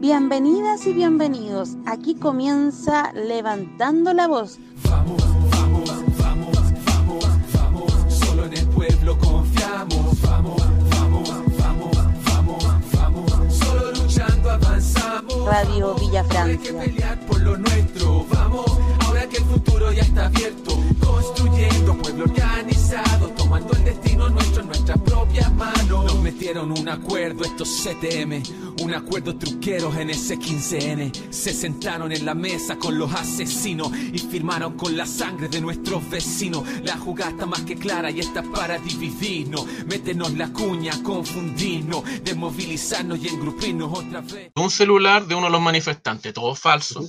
Bienvenidas y bienvenidos. Aquí comienza Levantando la Voz. Vamos, vamos, vamos, vamos, vamos. Solo en el pueblo confiamos. Vamos, vamos, vamos, vamos, vamos. Solo luchando avanzamos. Radio Villa Hay que Francia. pelear por lo nuestro. Vamos, ahora que el futuro ya está abierto. Construyendo pueblo organizado. Tomando el destino nuestro en nuestras propias manos. Nos metieron un acuerdo estos CTM. Un acuerdo truqueros en ese 15N. Se sentaron en la mesa con los asesinos y firmaron con la sangre de nuestros vecinos. La jugada está más que clara y está para dividirnos. Métenos la cuña, confundirnos, desmovilizarnos y engrupirnos otra vez. un celular de uno de los manifestantes, todo falso.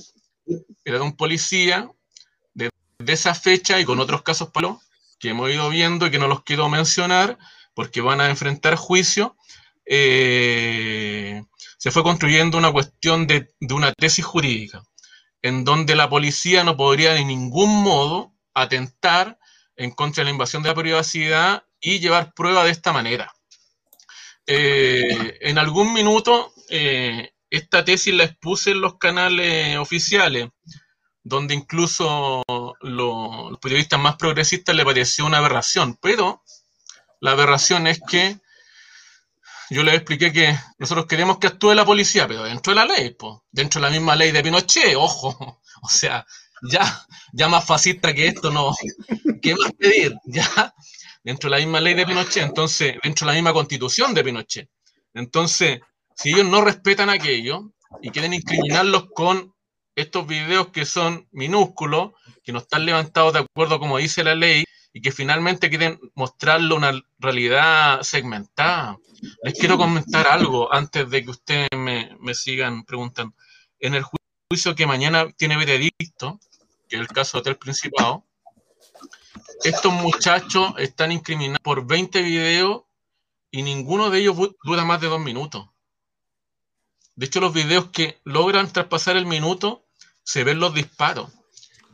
Era de un policía de, esa fecha y con otros casos palos que hemos ido viendo y que no los quiero mencionar porque van a enfrentar juicio. eh, se fue construyendo una cuestión de, de una tesis jurídica en donde la policía no podría de ningún modo atentar en contra de la invasión de la privacidad y llevar prueba de esta manera. Eh, en algún minuto eh, esta tesis la expuse en los canales oficiales, donde incluso lo- los periodistas más progresistas le pareció una aberración, pero la aberración es que yo les expliqué que nosotros queremos que actúe la policía, pero dentro de la ley, dentro de la misma ley de Pinochet, ojo, o sea, ya, ya más fascista que esto, no, ¿qué más pedir? Ya, dentro de la misma ley de Pinochet, entonces, dentro de la misma constitución de Pinochet. Entonces, si ellos no respetan aquello y quieren incriminarlos con estos videos que son minúsculos, que no están levantados de acuerdo como dice la ley, y que finalmente quieren mostrarlo una realidad segmentada. Les quiero comentar algo antes de que ustedes me, me sigan preguntando. En el ju- juicio que mañana tiene veredicto, que es el caso Hotel Principado, estos muchachos están incriminados por 20 videos y ninguno de ellos dura más de dos minutos. De hecho, los videos que logran traspasar el minuto se ven los disparos.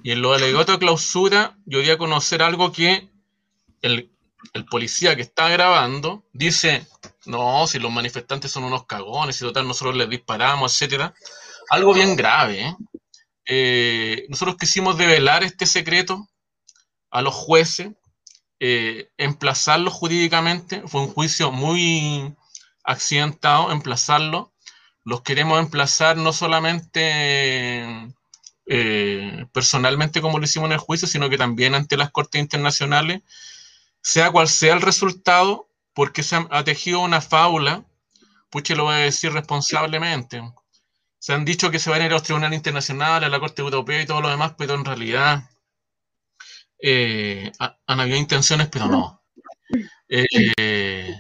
Y en los alegatos de clausura, yo di a conocer algo que el, el policía que está grabando dice: No, si los manifestantes son unos cagones, si total nosotros les disparamos, etcétera. Algo bien grave. ¿eh? Eh, nosotros quisimos develar este secreto a los jueces, eh, emplazarlos jurídicamente. Fue un juicio muy accidentado, emplazarlos. Los queremos emplazar no solamente eh, personalmente como lo hicimos en el juicio, sino que también ante las cortes internacionales, sea cual sea el resultado, porque se ha, tejido una fábula, puche lo voy a decir responsablemente. Se han dicho que se van a ir a los tribunales internacionales, a la Corte Europea y todo lo demás, pero en realidad eh, ha- han habido intenciones, pero no. Eh,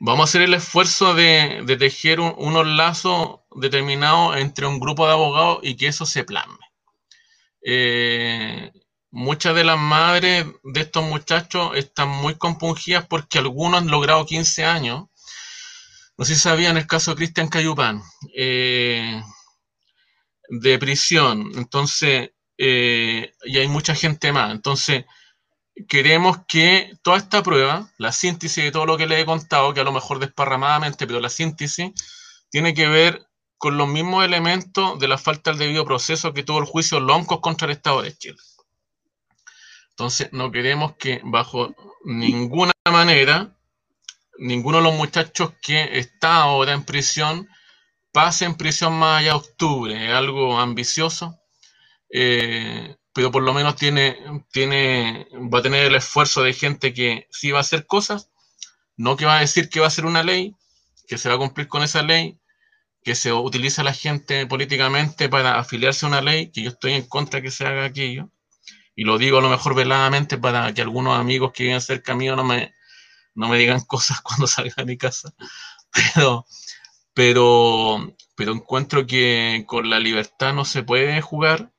vamos a hacer el esfuerzo de, de tejer un- unos lazos determinados entre un grupo de abogados y que eso se plasme. Eh, muchas de las madres de estos muchachos están muy compungidas porque algunos han logrado 15 años. No sé si sabían el caso de Cristian Cayupán, eh, de prisión. Entonces, eh, y hay mucha gente más. Entonces, queremos que toda esta prueba, la síntesis de todo lo que les he contado, que a lo mejor desparramadamente, pero la síntesis tiene que ver con los mismos elementos de la falta del debido proceso que tuvo el juicio Loncos contra el Estado de Chile. Entonces, no queremos que bajo ninguna manera ninguno de los muchachos que está ahora en prisión pase en prisión más allá de octubre. Es algo ambicioso, eh, pero por lo menos tiene, tiene, va a tener el esfuerzo de gente que sí va a hacer cosas, no que va a decir que va a ser una ley, que se va a cumplir con esa ley, que se utiliza la gente políticamente para afiliarse a una ley, que yo estoy en contra que se haga aquello, y lo digo a lo mejor veladamente para que algunos amigos que viven cerca mío no me, no me digan cosas cuando salga de mi casa, pero, pero, pero encuentro que con la libertad no se puede jugar,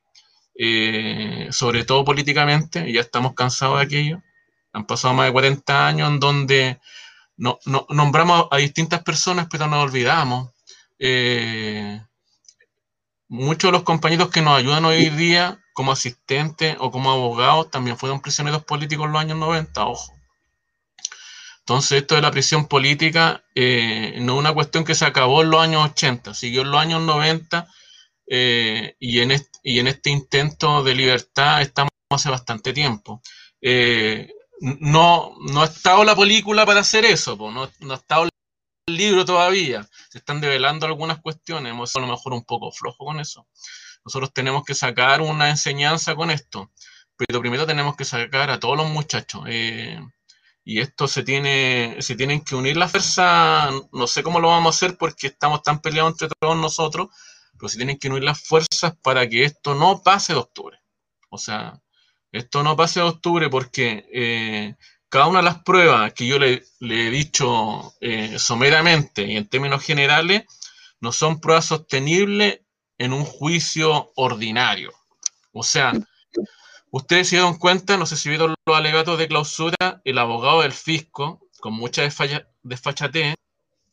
eh, sobre todo políticamente, y ya estamos cansados de aquello. Han pasado más de 40 años en donde no, no- nombramos a distintas personas, pero nos olvidamos. Eh, muchos de los compañeros que nos ayudan hoy día como asistentes o como abogados también fueron prisioneros políticos en los años 90, ojo. Entonces, esto de la prisión política eh, no es una cuestión que se acabó en los años 80, siguió en los años 90 eh, y, en este, intento de libertad estamos hace bastante tiempo. No, no ha estado la película para hacer eso, no, no ha estado el libro todavía, se están develando algunas cuestiones, hemos sido a lo mejor un poco flojo con eso. Nosotros tenemos que sacar una enseñanza con esto, pero primero tenemos que sacar a todos los muchachos. Eh, y esto se tiene, se tienen que unir las fuerzas, no sé cómo lo vamos a hacer porque estamos tan peleados entre todos nosotros, pero se tienen que unir las fuerzas para que esto no pase de octubre. O sea, esto no pase de octubre porque eh, cada una de las pruebas que yo le, he dicho eh, someramente y en términos generales no son pruebas sostenibles en un juicio ordinario. O sea, Ustedes se dieron cuenta, no sé si vieron los alegatos de clausura, el abogado del fisco, con mucha desfachatez,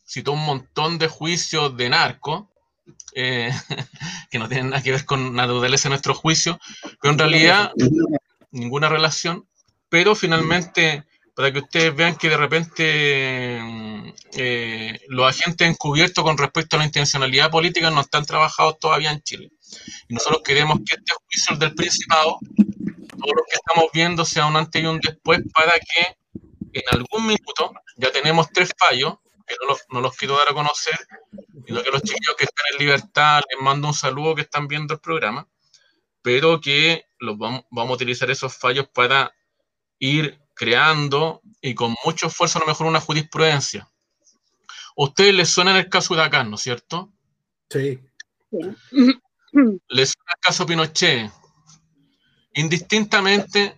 citó un montón de juicios de narco, eh, que no tienen nada que ver con naturaleza de nuestro juicio, pero en realidad ninguna relación, pero finalmente, para que ustedes vean que de repente eh, los agentes encubiertos con respecto a la intencionalidad política no están trabajados todavía en Chile. Y nosotros queremos que este juicio del Principado todo lo que estamos viendo sea un antes y un después para que en algún minuto ya tenemos tres fallos, que no los, quiero dar a conocer, sino que los chicos que están en libertad les mando un saludo que están viendo el programa, pero que los vamos, vamos a utilizar esos fallos para ir creando y con mucho esfuerzo a lo mejor una jurisprudencia. ¿A ustedes les suena el caso de Huracán, no es cierto? Sí. ¿Les suena el caso Pinochet? Indistintamente,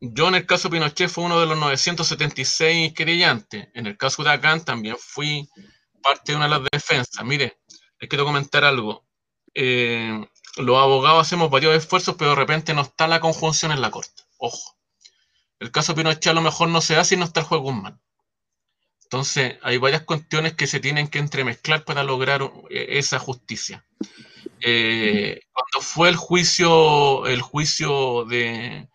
yo en el caso Pinochet fui uno de los 976 querellantes. En el caso de Huracán también fui parte de una de las defensas. Mire, les quiero comentar algo. Eh, los abogados hacemos varios esfuerzos, pero de repente no está la conjunción en la corte. Ojo. El caso Pinochet a lo mejor no se da si no está el juego Guzmán. Entonces, hay varias cuestiones que se tienen que entremezclar para lograr eh, esa justicia. Eh, cuando fue el juicio, el juicio de,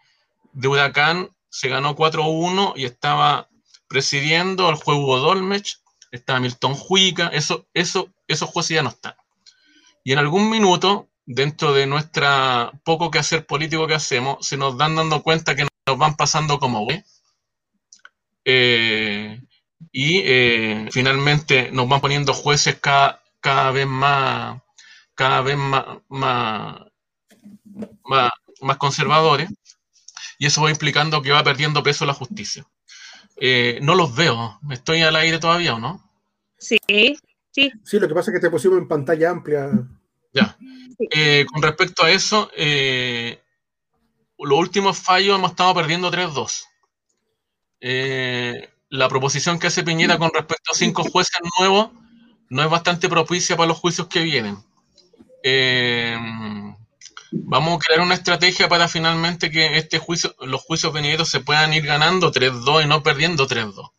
Huracán, se ganó 4-1 y estaba presidiendo el juego Dolmech, estaba Milton Juica, eso, eso, esos jueces ya no están. Y en algún minuto, dentro de nuestra poco que hacer político que hacemos, se nos dan dando cuenta que nos van pasando como güey. Eh, y eh, finalmente nos van poniendo jueces cada, cada vez más cada vez más, más, más, conservadores, y eso va implicando que va perdiendo peso la justicia. Eh, no los veo, ¿estoy al aire todavía o no? Sí, sí. Sí, lo que pasa es que te pusimos en pantalla amplia. Ya. Eh, con respecto a eso, eh, los últimos fallos hemos estado perdiendo 3-2. la proposición que hace Piñera con respecto a cinco jueces nuevos no es bastante propicia para los juicios que vienen. Eh, vamos a crear una estrategia para finalmente que este juicio, los juicios venideros se puedan ir ganando 3-2 y no perdiendo 3-2.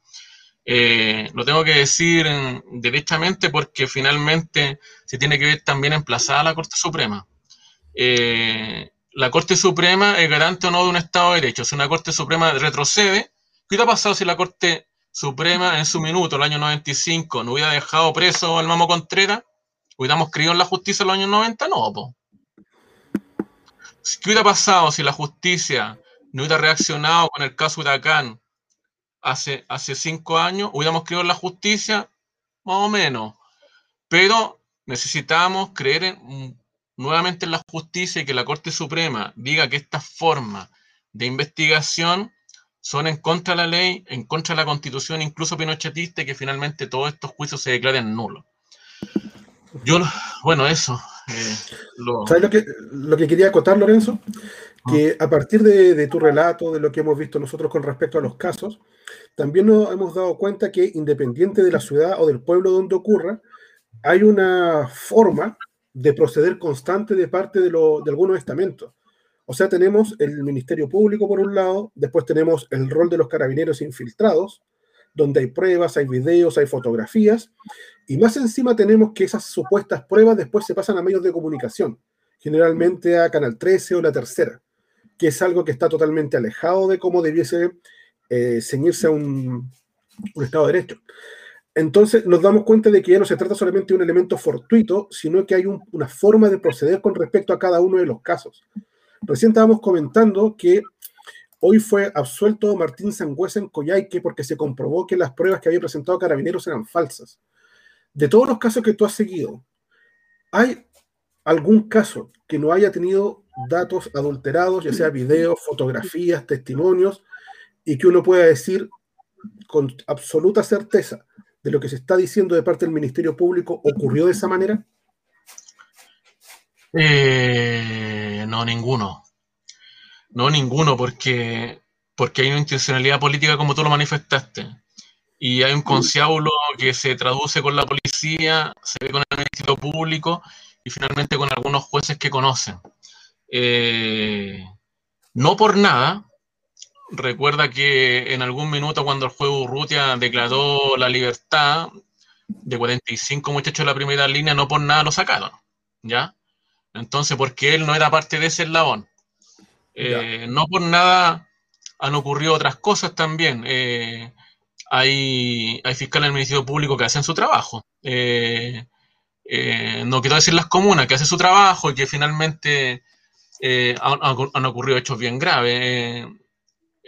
Eh, lo tengo que decir directamente porque finalmente se tiene que ver también emplazada la Corte Suprema. Eh, la Corte Suprema es garante o no de un Estado de Derecho. Si una Corte Suprema retrocede, ¿qué hubiera pasado si la Corte Suprema en su minuto, el año 95, no hubiera dejado preso al Mamo Contreras? ¿Hubiéramos creído en la justicia en los años 90? No. ¿Qué hubiera pasado si la justicia no hubiera reaccionado con el caso Huracán hace, hace cinco años? ¿Hubiéramos creído en la justicia? Más o menos. Pero necesitamos creer nuevamente en la justicia y que la Corte Suprema diga que estas formas de investigación son en contra de la ley, en contra de la constitución, incluso pinochetista, y que finalmente todos estos juicios se declaren nulos. Yo, bueno, eso. Eh, ¿Sabes lo que, lo que quería acotar, Lorenzo? Que ah. a partir de, tu relato, de lo que hemos visto nosotros con respecto a los casos, también nos hemos dado cuenta que independiente de la ciudad o del pueblo donde ocurra, hay una forma de proceder constante de parte de, de algunos estamentos. O sea, tenemos el Ministerio Público por un lado, después tenemos el rol de los carabineros infiltrados, donde hay pruebas, hay videos, hay fotografías, y más encima tenemos que esas supuestas pruebas después se pasan a medios de comunicación, generalmente a Canal 13 o la tercera, que es algo que está totalmente alejado de cómo debiese eh, ceñirse a un, un Estado de Derecho. Entonces nos damos cuenta de que ya no se trata solamente de un elemento fortuito, sino que hay una forma de proceder con respecto a cada uno de los casos. Recién estábamos comentando que hoy fue absuelto Martín Sangüesa en Coyhaique porque se comprobó que las pruebas que había presentado Carabineros eran falsas. De todos los casos que tú has seguido, ¿hay algún caso que no haya tenido datos adulterados, ya sea videos, fotografías, testimonios, y que uno pueda decir con absoluta certeza de lo que se está diciendo de parte del Ministerio Público ocurrió de esa manera? Eh, no, ninguno. No, ninguno, porque, porque hay una intencionalidad política como tú lo manifestaste. Y hay un conciábulo que se traduce con la policía, se ve con el Ministerio Público y finalmente con algunos jueces que conocen. Eh, no por nada, recuerda que en algún minuto cuando el juego Urrutia declaró la libertad de 45 muchachos de la primera línea, no por nada lo sacaron, ¿ya? Entonces, porque él no era parte de ese eslabón. Eh, no por nada han ocurrido otras cosas también. Eh, hay, hay fiscales del Ministerio Público que hacen su trabajo. Eh, no quiero decir las comunas, que hacen su trabajo y que finalmente han, han, ocurrido hechos bien graves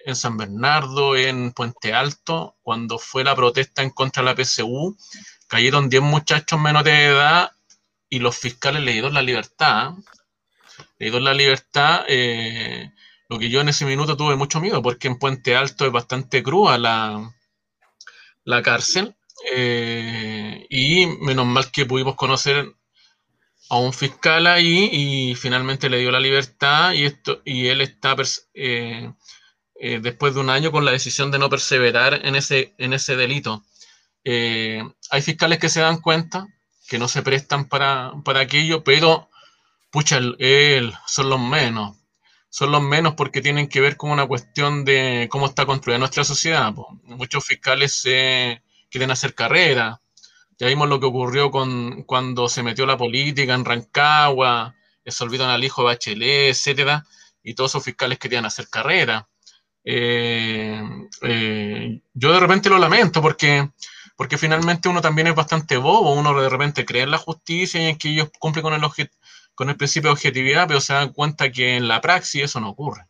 en San Bernardo, en Puente Alto, cuando fue la protesta en contra de la PSU, cayeron 10 muchachos menores de edad y los fiscales le dieron la libertad. Le dieron la libertad, eh, lo que yo en ese minuto tuve mucho miedo, porque en Puente Alto es bastante cruda la, la cárcel. Eh, y menos mal que pudimos conocer a un fiscal ahí y finalmente le dio la libertad y esto y él está eh, eh, después de un año con la decisión de no perseverar en ese, en ese delito. Eh, hay fiscales que se dan cuenta que no se prestan para, aquello, pero pucha, son los menos. Son los menos porque tienen que ver con una cuestión de cómo está construida nuestra sociedad. Muchos fiscales se quieren hacer carrera. Ya vimos lo que ocurrió con, cuando se metió la política en Rancagua, se olvidan al hijo de Bachelet, etcétera, y todos esos fiscales querían hacer carrera. Eh, eh, yo de repente lo lamento porque, porque finalmente uno también es bastante bobo, uno de repente cree en la justicia y en que ellos cumplen con el, con el principio de objetividad, pero se dan cuenta que en la praxis eso no ocurre.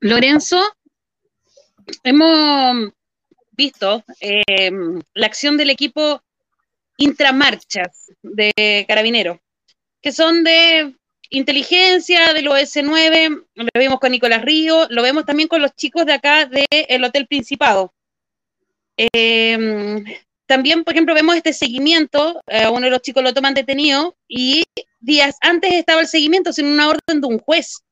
Lorenzo, hemos visto eh, la acción del equipo intramarchas de carabineros, que son de inteligencia de los S9, lo vimos con Nicolás Río, lo vemos también con los chicos de acá del Hotel Principado. Em, también, por ejemplo, vemos este seguimiento, a uno de los chicos lo toman detenido y días antes estaba el seguimiento sin una orden de un juez.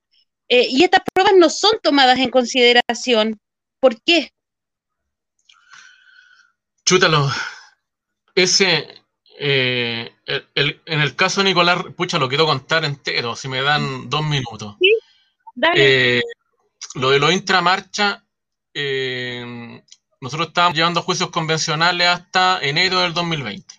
Eh, y estas pruebas no son tomadas en consideración. ¿Por qué? Chútalo. Ese, eh, en el caso de Nicolás, pucha, lo quiero contar entero, si me dan dos minutos. Sí, dale. Eh, lo de los intramarcha, eh, nosotros estábamos llevando juicios convencionales hasta enero del 2020.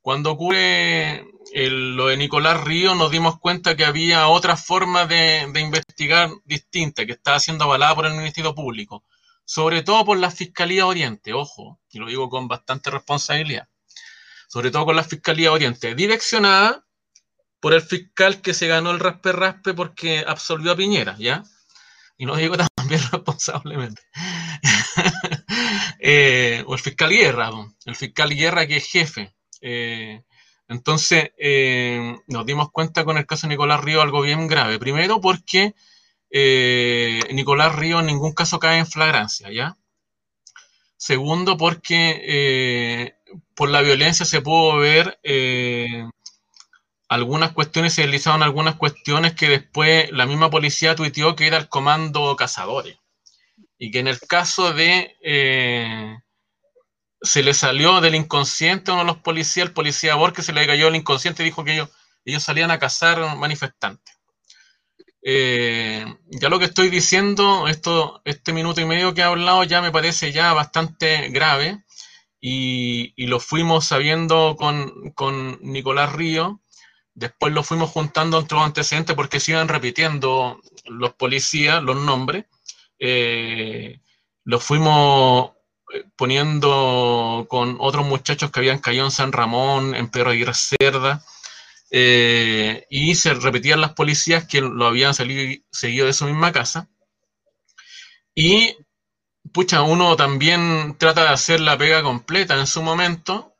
Cuando ocurre lo de Nicolás Río, nos dimos cuenta que había otra forma de, de investigar distinta, que estaba siendo avalada por el Ministerio Público, sobre todo por la Fiscalía Oriente, ojo, y lo digo con bastante responsabilidad sobre todo con la Fiscalía Oriente, direccionada por el fiscal que se ganó el raspe-raspe porque absolvió a Piñera, ¿ya? Y no digo también responsablemente. Eh, o el fiscal Guerra, el fiscal Guerra que es jefe. Eh, entonces, eh, nos dimos cuenta con el caso de Nicolás Río algo bien grave. Primero porque Nicolás Río en ningún caso cae en flagrancia, ¿ya? Segundo porque por la violencia se pudo ver eh, algunas cuestiones, se realizaron algunas cuestiones que después la misma policía tuiteó que era el comando cazadores. Y que en el caso de eh, se le salió del inconsciente uno de los policías, el policía Borges se le cayó el inconsciente y dijo que ellos, ellos salían a cazar manifestantes. Eh, ya lo que estoy diciendo, esto, este minuto y medio que he hablado ya me parece ya bastante grave y, lo fuimos sabiendo con, Nicolás Río, Después lo fuimos juntando entre los antecedentes porque se iban repitiendo los policías, los nombres. Eh, los fuimos eh, poniendo con otros muchachos que habían caído en San Ramón, en Pedro Aguirre Cerda, eh, y se repetían las policías que lo habían salido, seguido de su misma casa. Y, pucha, uno también trata de hacer la pega completa en su momento,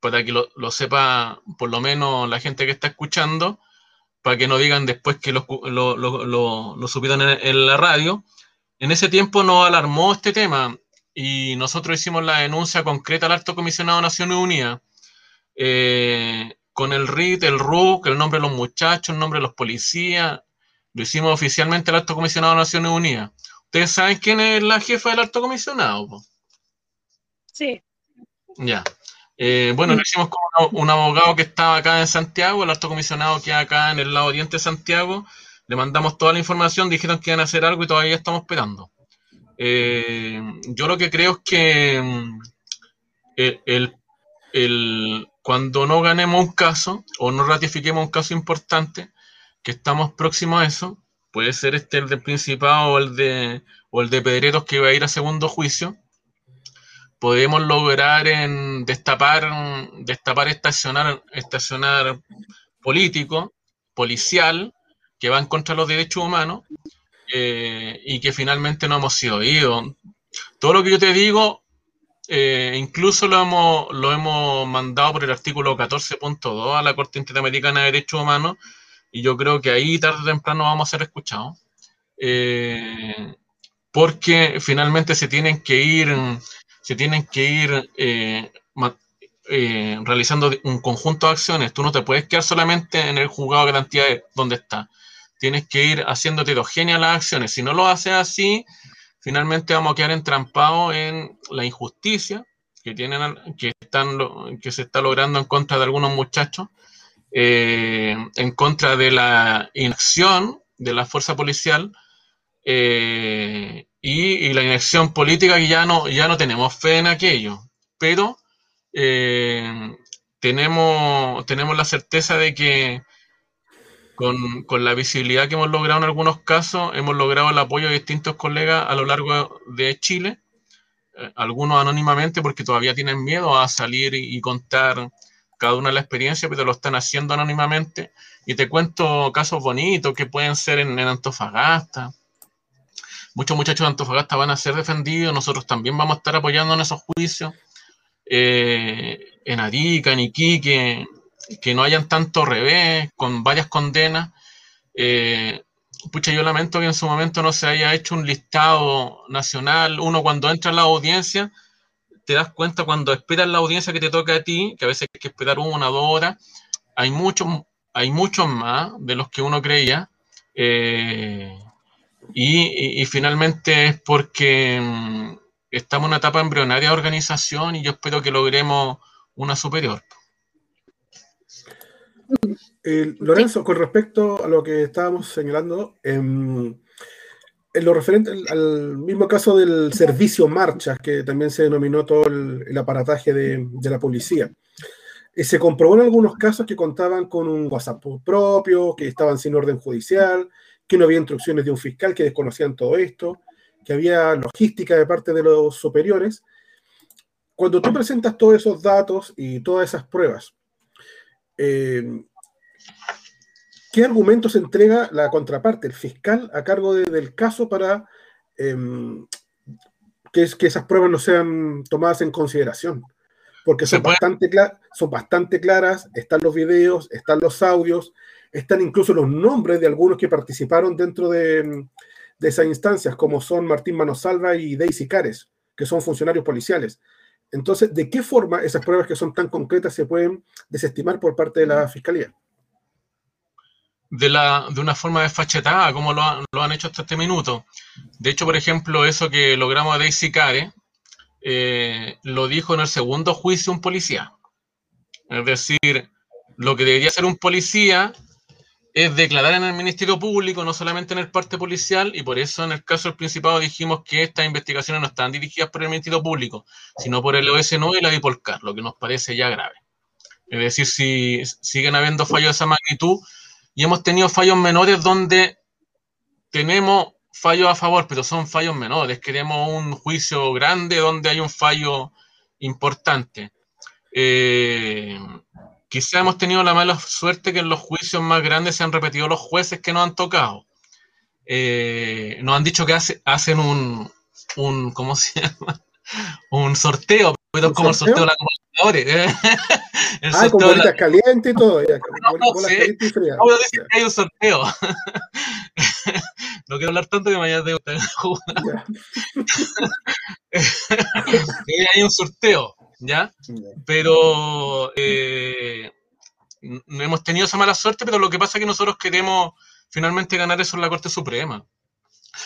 para que lo, sepa por lo menos la gente que está escuchando, para que no digan después que lo, lo, en, la radio. En ese tiempo nos alarmó este tema y nosotros hicimos la denuncia concreta al Alto Comisionado de Naciones Unidas. Eh, con el RIT, el RUC, el nombre de los muchachos, el nombre de los policías. Lo hicimos oficialmente al Alto Comisionado de Naciones Unidas. ¿Ustedes saben quién es la jefa del Alto Comisionado? Sí. Ya. Eh, bueno, lo hicimos con un abogado que estaba acá en Santiago, el alto comisionado que acá en el lado oriente de Santiago. Le mandamos toda la información, dijeron que iban a hacer algo y todavía estamos esperando. Eh, yo lo que creo es que mm, el, cuando no ganemos un caso o no ratifiquemos un caso importante, que estamos próximos a eso, puede ser este el del Principado o el de, o el de Pedreros que va a ir a segundo juicio, podemos lograr destapar, destapar estacionar, estacionar político, policial, que va en contra los derechos humanos eh, y que finalmente no hemos sido oídos. Todo lo que yo te digo, eh, incluso lo hemos, lo hemos mandado por el artículo 14.2 a la Corte Interamericana de Derechos Humanos y yo creo que ahí tarde o temprano vamos a ser escuchados. Eh, porque finalmente se tienen que ir se tienen que ir eh, eh, realizando un conjunto de acciones. Tú no te puedes quedar solamente en el juzgado de garantía de donde está. Tienes que ir haciendo heterogéneas las acciones. Si no lo haces así, finalmente vamos a quedar entrampados en la injusticia que tienen que están que se está logrando en contra de algunos muchachos, eh, en contra de la inacción de la fuerza policial y, la inacción política que ya no, ya no tenemos fe en aquello, pero eh, tenemos, tenemos la certeza de que con, con, la visibilidad que hemos logrado en algunos casos, hemos logrado el apoyo de distintos colegas a lo largo de Chile, eh, algunos anónimamente porque todavía tienen miedo a salir y, contar cada una de las experiencias, pero lo están haciendo anónimamente. Y te cuento casos bonitos que pueden ser en Antofagasta, muchos muchachos de Antofagasta van a ser defendidos, nosotros también vamos a estar apoyando en esos juicios, eh, en Arica, en Iquique, que no hayan tanto revés, con varias condenas. Eh, pucha, yo lamento que en su momento no se haya hecho un listado nacional. Uno cuando entra en la audiencia, te das cuenta cuando esperas la audiencia que te toca a ti, que a veces hay que esperar una o dos horas, hay muchos, hay muchos más de los que uno creía. Eh, y, finalmente es porque mm, estamos en una etapa embrionaria de organización y yo espero que logremos una superior. Eh, Lorenzo, con respecto a lo que estábamos señalando, em, en lo referente al, mismo caso del servicio marchas, que también se denominó todo el, aparataje de, la policía, eh, se comprobó en algunos casos que contaban con un WhatsApp propio, que estaban sin orden judicial, que no había instrucciones de un fiscal, que desconocían todo esto, que había logística de parte de los superiores. Cuando tú presentas todos esos datos y todas esas pruebas, eh, ¿qué argumentos entrega la contraparte, el fiscal, a cargo del caso para em, que, que, esas pruebas no sean tomadas en consideración? Porque son bastante, son bastante claras, están los videos, están los audios, están incluso los nombres de algunos que participaron dentro de, esas instancias, como son Martín Manosalva y Daisy Cares, que son funcionarios policiales. Entonces, ¿de qué forma esas pruebas que son tan concretas se pueden desestimar por parte de la Fiscalía? De, la, de una forma desfachetada, como lo, han hecho hasta este minuto. De hecho, por ejemplo, eso que logramos a Daisy Cares, eh, lo dijo en el segundo juicio un policía. Es decir, lo que debería ser un policía es declarar en el Ministerio Público, no solamente en el parte policial, y por eso en el caso del Principado dijimos que estas investigaciones no están dirigidas por el Ministerio Público, sino por el OS9 y la Bipolcar, lo que nos parece ya grave. Es decir, si siguen habiendo fallos de esa magnitud y hemos tenido fallos menores donde tenemos fallos a favor, pero son fallos menores. Queremos un juicio grande donde hay un fallo importante. Eh, quizá hemos tenido la mala suerte que en los juicios más grandes se han repetido los jueces que nos han tocado. Eh, nos han dicho que hacen un, un, ¿cómo se llama? Un sorteo, pero como el sorteo de la el ah, con bolitas calientes y todo. Ya, no, sí. y frías. No, decir que hay un sorteo. no quiero hablar tanto que mañana tengo que jugar. hay un sorteo, ¿ya? Pero eh, no hemos tenido esa mala suerte, pero lo que pasa es que nosotros queremos finalmente ganar eso en la Corte Suprema.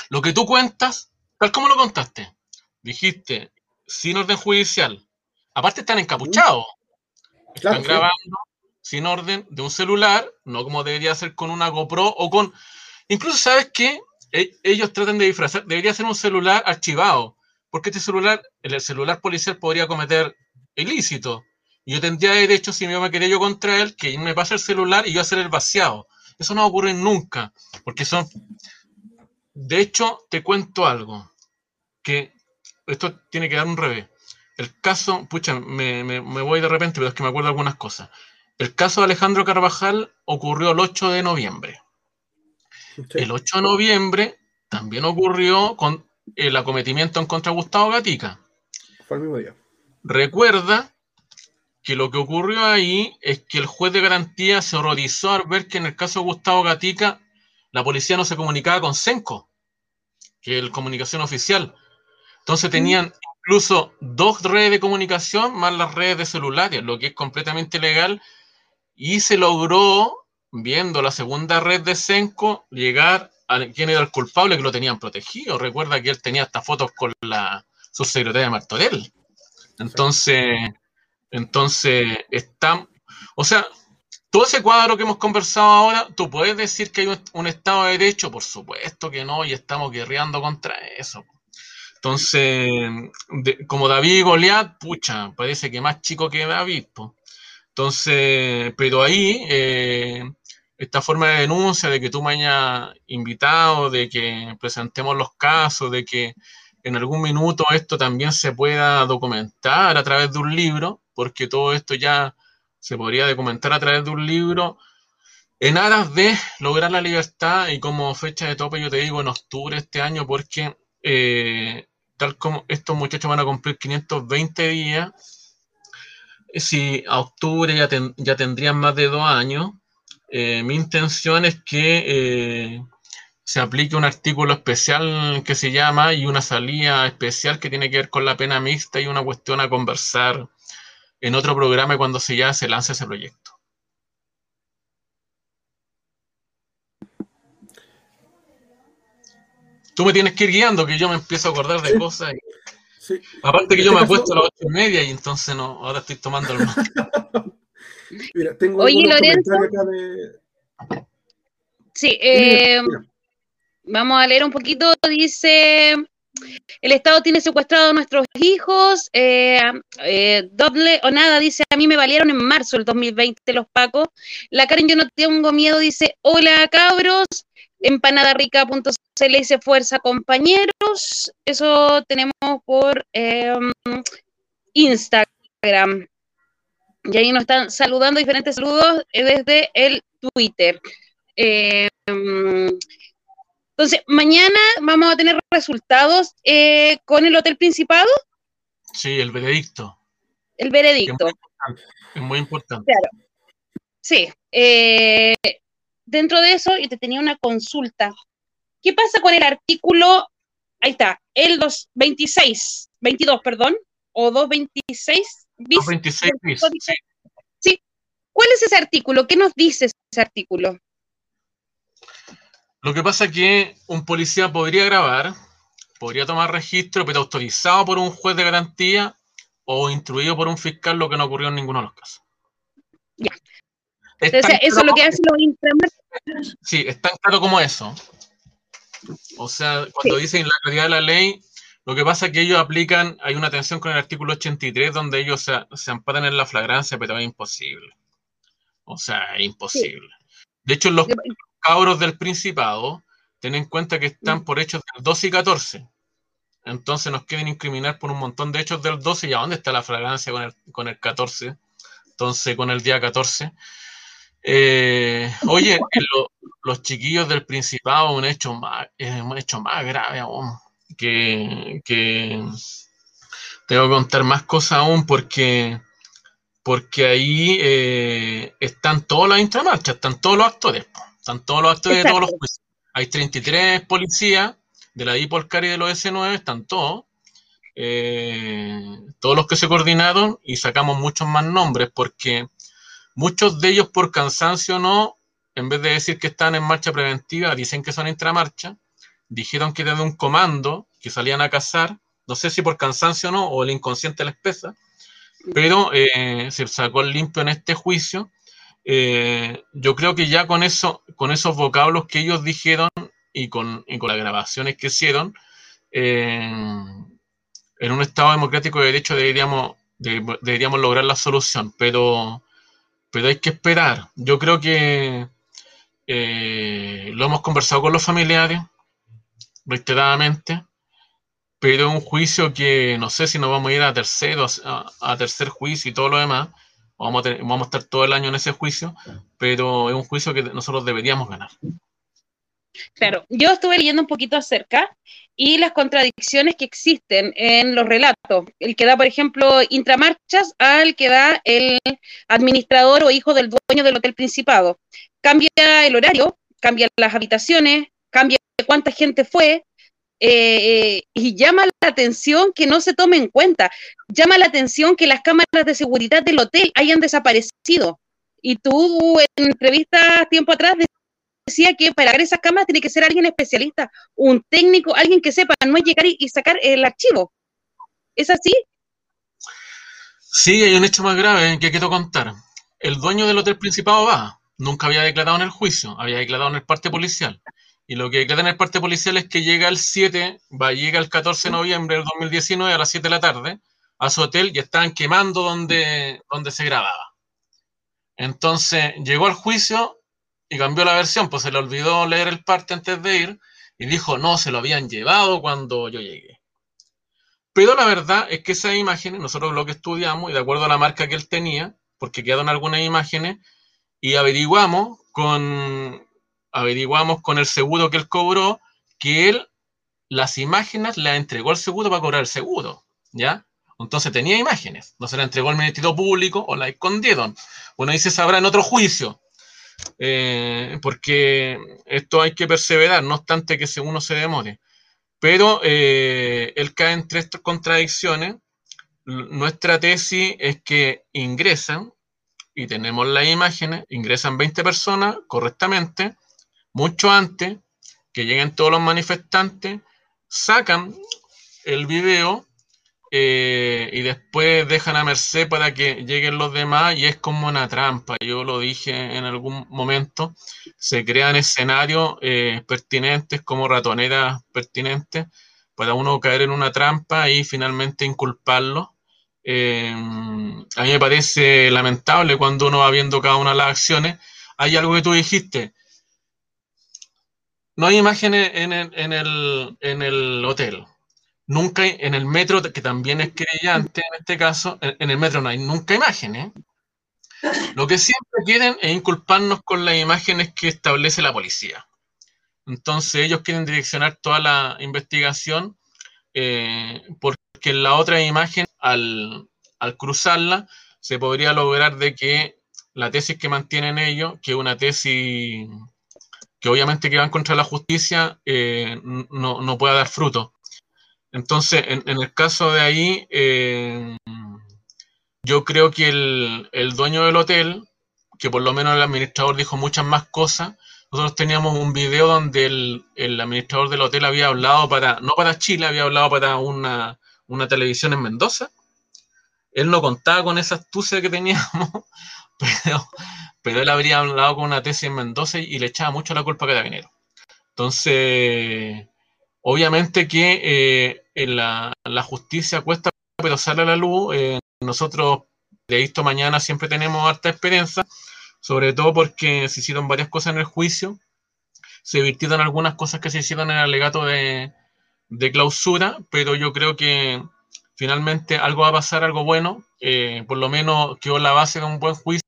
Lo que tú cuentas, tal como lo contaste, dijiste, sin orden judicial. Aparte están encapuchados. Están grabando sin orden de un celular, no como debería ser con una GoPro o con... Incluso, ¿sabes qué? E, ellos tratan de disfrazar, debería ser un celular archivado, porque este celular, el celular policial podría cometer ilícito. Y yo tendría derecho, si yo me quería yo contra él, que me pase el celular y yo hacer el vaciado. Eso no ocurre nunca, porque son... De hecho, te cuento algo, que esto tiene que dar un revés. El caso, pucha, me, voy de repente, pero es que me acuerdo algunas cosas. El caso de Alejandro Carvajal ocurrió el 8 de noviembre. El 8 de noviembre también ocurrió con el acometimiento en contra de Gustavo Gatica. Fue el mismo día. Recuerda que lo que ocurrió ahí es que el juez de garantía se horrorizó al ver que en el caso de Gustavo Gatica la policía no se comunicaba con Senco, que es la comunicación oficial. Entonces tenían incluso dos redes de comunicación más las redes de celulares, lo que es completamente ilegal, y se logró, viendo la segunda red de Senco, llegar a quién era el culpable que lo tenían protegido. Recuerda que él tenía estas fotos con la subsecretaria Martorell. Entonces, entonces, están, o sea, todo ese cuadro que hemos conversado ahora, ¿tú puedes decir que hay un, Estado de Derecho? Por supuesto que no, y estamos guerreando contra eso. Entonces, como David y Goliat, pucha, parece que más chico que David. Entonces, pero ahí, eh, esta forma de denuncia, de que tú me hayas invitado, de que presentemos los casos, de que en algún minuto esto también se pueda documentar a través de un libro, porque todo esto ya se podría documentar a través de un libro, en aras de lograr la libertad y como fecha de tope yo te digo en octubre este año, porque eh, tal como estos muchachos van a cumplir 520 días, si a octubre ya, ya tendrían más de dos años, eh, mi intención es que eh, se aplique un artículo especial que se llama y una salida especial que tiene que ver con la pena mixta y una cuestión a conversar en otro programa cuando se ya se lance ese proyecto. Tú me tienes que ir guiando, que yo me empiezo a acordar de cosas. Aparte que yo me este apuesto a las ocho y media y entonces no, ahora estoy tomando el Mira, tengo Oye, Lorenzo. Acá de... Sí, eh, vamos a leer un poquito. Dice el Estado tiene secuestrado a nuestros hijos, eh, eh, doble o nada, dice, a mí me valieron en marzo del 2020 los pacos. La Karen, yo no tengo miedo, dice, hola cabros, empanadarica.cl dice, fuerza compañeros. Eso tenemos por em, Instagram. Y ahí nos están saludando diferentes saludos eh, desde el Twitter. Em, entonces, mañana vamos a tener resultados eh, con el Hotel Principado. Sí, el veredicto. El veredicto. Es muy importante. Claro. Sí. Eh, dentro de eso, yo te tenía una consulta. ¿Qué pasa con el artículo? Ahí está, el 226, 22, perdón, o 226 bis. 226 bis. Sí. sí. ¿Cuál es ese artículo? ¿Qué nos dice ese artículo? Lo que pasa es que un policía podría grabar, podría tomar registro, pero autorizado por un juez de garantía o instruido por un fiscal, lo que no ocurrió en ninguno de los casos. Ya. Entonces, eso es lo que hacen los Sí, es tan claro como eso. O sea, cuando dicen la realidad de la ley, Lo que pasa es que ellos aplican, hay una tensión con el artículo 83 donde ellos se, se amparan en la flagrancia, pero es imposible. O sea, es imposible. De hecho, los cabros del Principado, ten en cuenta que están Mm. por hechos del 12 y 14. Entonces nos quieren incriminar por un montón de hechos del 12 y a dónde está la fragancia con el, con el 14. Entonces, con el día 14. Eh, oye, lo- los chiquillos del Principado, un hecho más, es un hecho más grave aún. Que, que tengo que contar más cosas aún porque, porque ahí eh, están todas las intramarchas, están todos los actores, están todos los actores de todos los juicios. Hay 33 policías de la IPOLCAR y de los S9, están todos, eh, todos los que se coordinaron y sacamos muchos más nombres porque muchos de ellos por cansancio no, en vez de decir que están en marcha preventiva, dicen que son intramarcha, dijeron que desde un comando que salían a cazar, no sé si por cansancio o no, o el inconsciente les pesa, pero eh, se sacó el limpio en este juicio. Eh, yo creo que ya con eso, con esos vocablos que ellos dijeron y con, y con las grabaciones que hicieron, eh, en un Estado democrático de derecho deberíamos, de- deberíamos lograr la solución, pero, pero hay que esperar. Yo creo que eh, lo hemos conversado con los familiares reiteradamente, pero un juicio que no sé si nos vamos a ir a tercero, a, a tercer juicio y todo lo demás. Vamos a, tener- vamos a estar todo el año en ese juicio, pero es un juicio que nosotros deberíamos ganar. Claro, yo estuve leyendo un poquito acerca y las contradicciones que existen en los relatos. El que da, por ejemplo, intramarchas al que da el administrador o hijo del dueño del Hotel Principado. Cambia el horario, cambia las habitaciones, cambia cuánta gente fue, eh, y llama la atención que no se tome en cuenta. Llama la atención que las cámaras de seguridad del hotel hayan desaparecido. Y tú en entrevistas tiempo atrás decía que para ver esas cámaras tiene que ser alguien especialista, un técnico, alguien que sepa, no es llegar y, sacar el archivo. ¿Es así? Sí, hay un hecho más grave que quiero contar. El dueño del Hotel Principado va, nunca había declarado en el juicio, había declarado en el parte policial. Y lo que declara en el parte policial es que llega el 7, va, llega el 14 de noviembre del 2019 a las 7 de la tarde a su hotel y estaban quemando donde, donde se grababa. Entonces llegó al juicio y cambió la versión, pues se le olvidó leer el parte antes de ir y dijo, no, se lo habían llevado cuando yo llegué. Pero la verdad es que esas imágenes, nosotros lo que estudiamos, y de acuerdo a la marca que él tenía, porque quedaron algunas imágenes, y averiguamos con, averiguamos con el seguro que él cobró, que él las imágenes las entregó al seguro para cobrar el seguro, ¿ya? Entonces tenía imágenes, no se las entregó al Ministerio Público o las escondieron. Bueno, ahí se sabrá en otro juicio, eh, porque esto hay que perseverar, no obstante que uno se demore. Pero eh, él cae en tres contradicciones. Nuestra tesis es que ingresan, y tenemos las imágenes, ingresan 20 personas correctamente, mucho antes que lleguen todos los manifestantes, sacan el video eh, y después dejan a merced para que lleguen los demás y es como una trampa. Yo lo dije en algún momento, se crean escenarios eh, pertinentes como ratoneras pertinentes para uno caer en una trampa y finalmente inculparlo. Eh, a mí me parece lamentable cuando uno va viendo cada una de las acciones. Hay algo que tú dijiste. No hay imágenes en el, en el, en el hotel. Nunca hay, en el metro, que también es querellante en este caso, en, el metro no hay nunca imágenes. Lo que siempre quieren es inculparnos con las imágenes que establece la policía. Entonces ellos quieren direccionar toda la investigación eh, porque la otra imagen, al, al cruzarla, se podría lograr de que la tesis que mantienen ellos, que es una tesis que obviamente que va contra la justicia, eh, no, no pueda dar fruto. Entonces, en, el caso de ahí, eh, yo creo que el, dueño del hotel, que por lo menos el administrador dijo muchas más cosas, nosotros teníamos un video donde el, el administrador del hotel había hablado para, no para Chile, había hablado para una, una televisión en Mendoza. Él no contaba con esa astucia que teníamos, pero, pero él habría hablado con una tesis en Mendoza y le echaba mucho la culpa a Carabinero. Entonces, obviamente que eh, la, justicia cuesta, pero sale a la luz. Eh, nosotros de esto mañana siempre tenemos harta experiencia, sobre todo porque se hicieron varias cosas en el juicio, se virtieron algunas cosas que se hicieron en el alegato de, clausura, pero yo creo que finalmente algo va a pasar, algo bueno, eh, por lo menos quedó la base de un buen juicio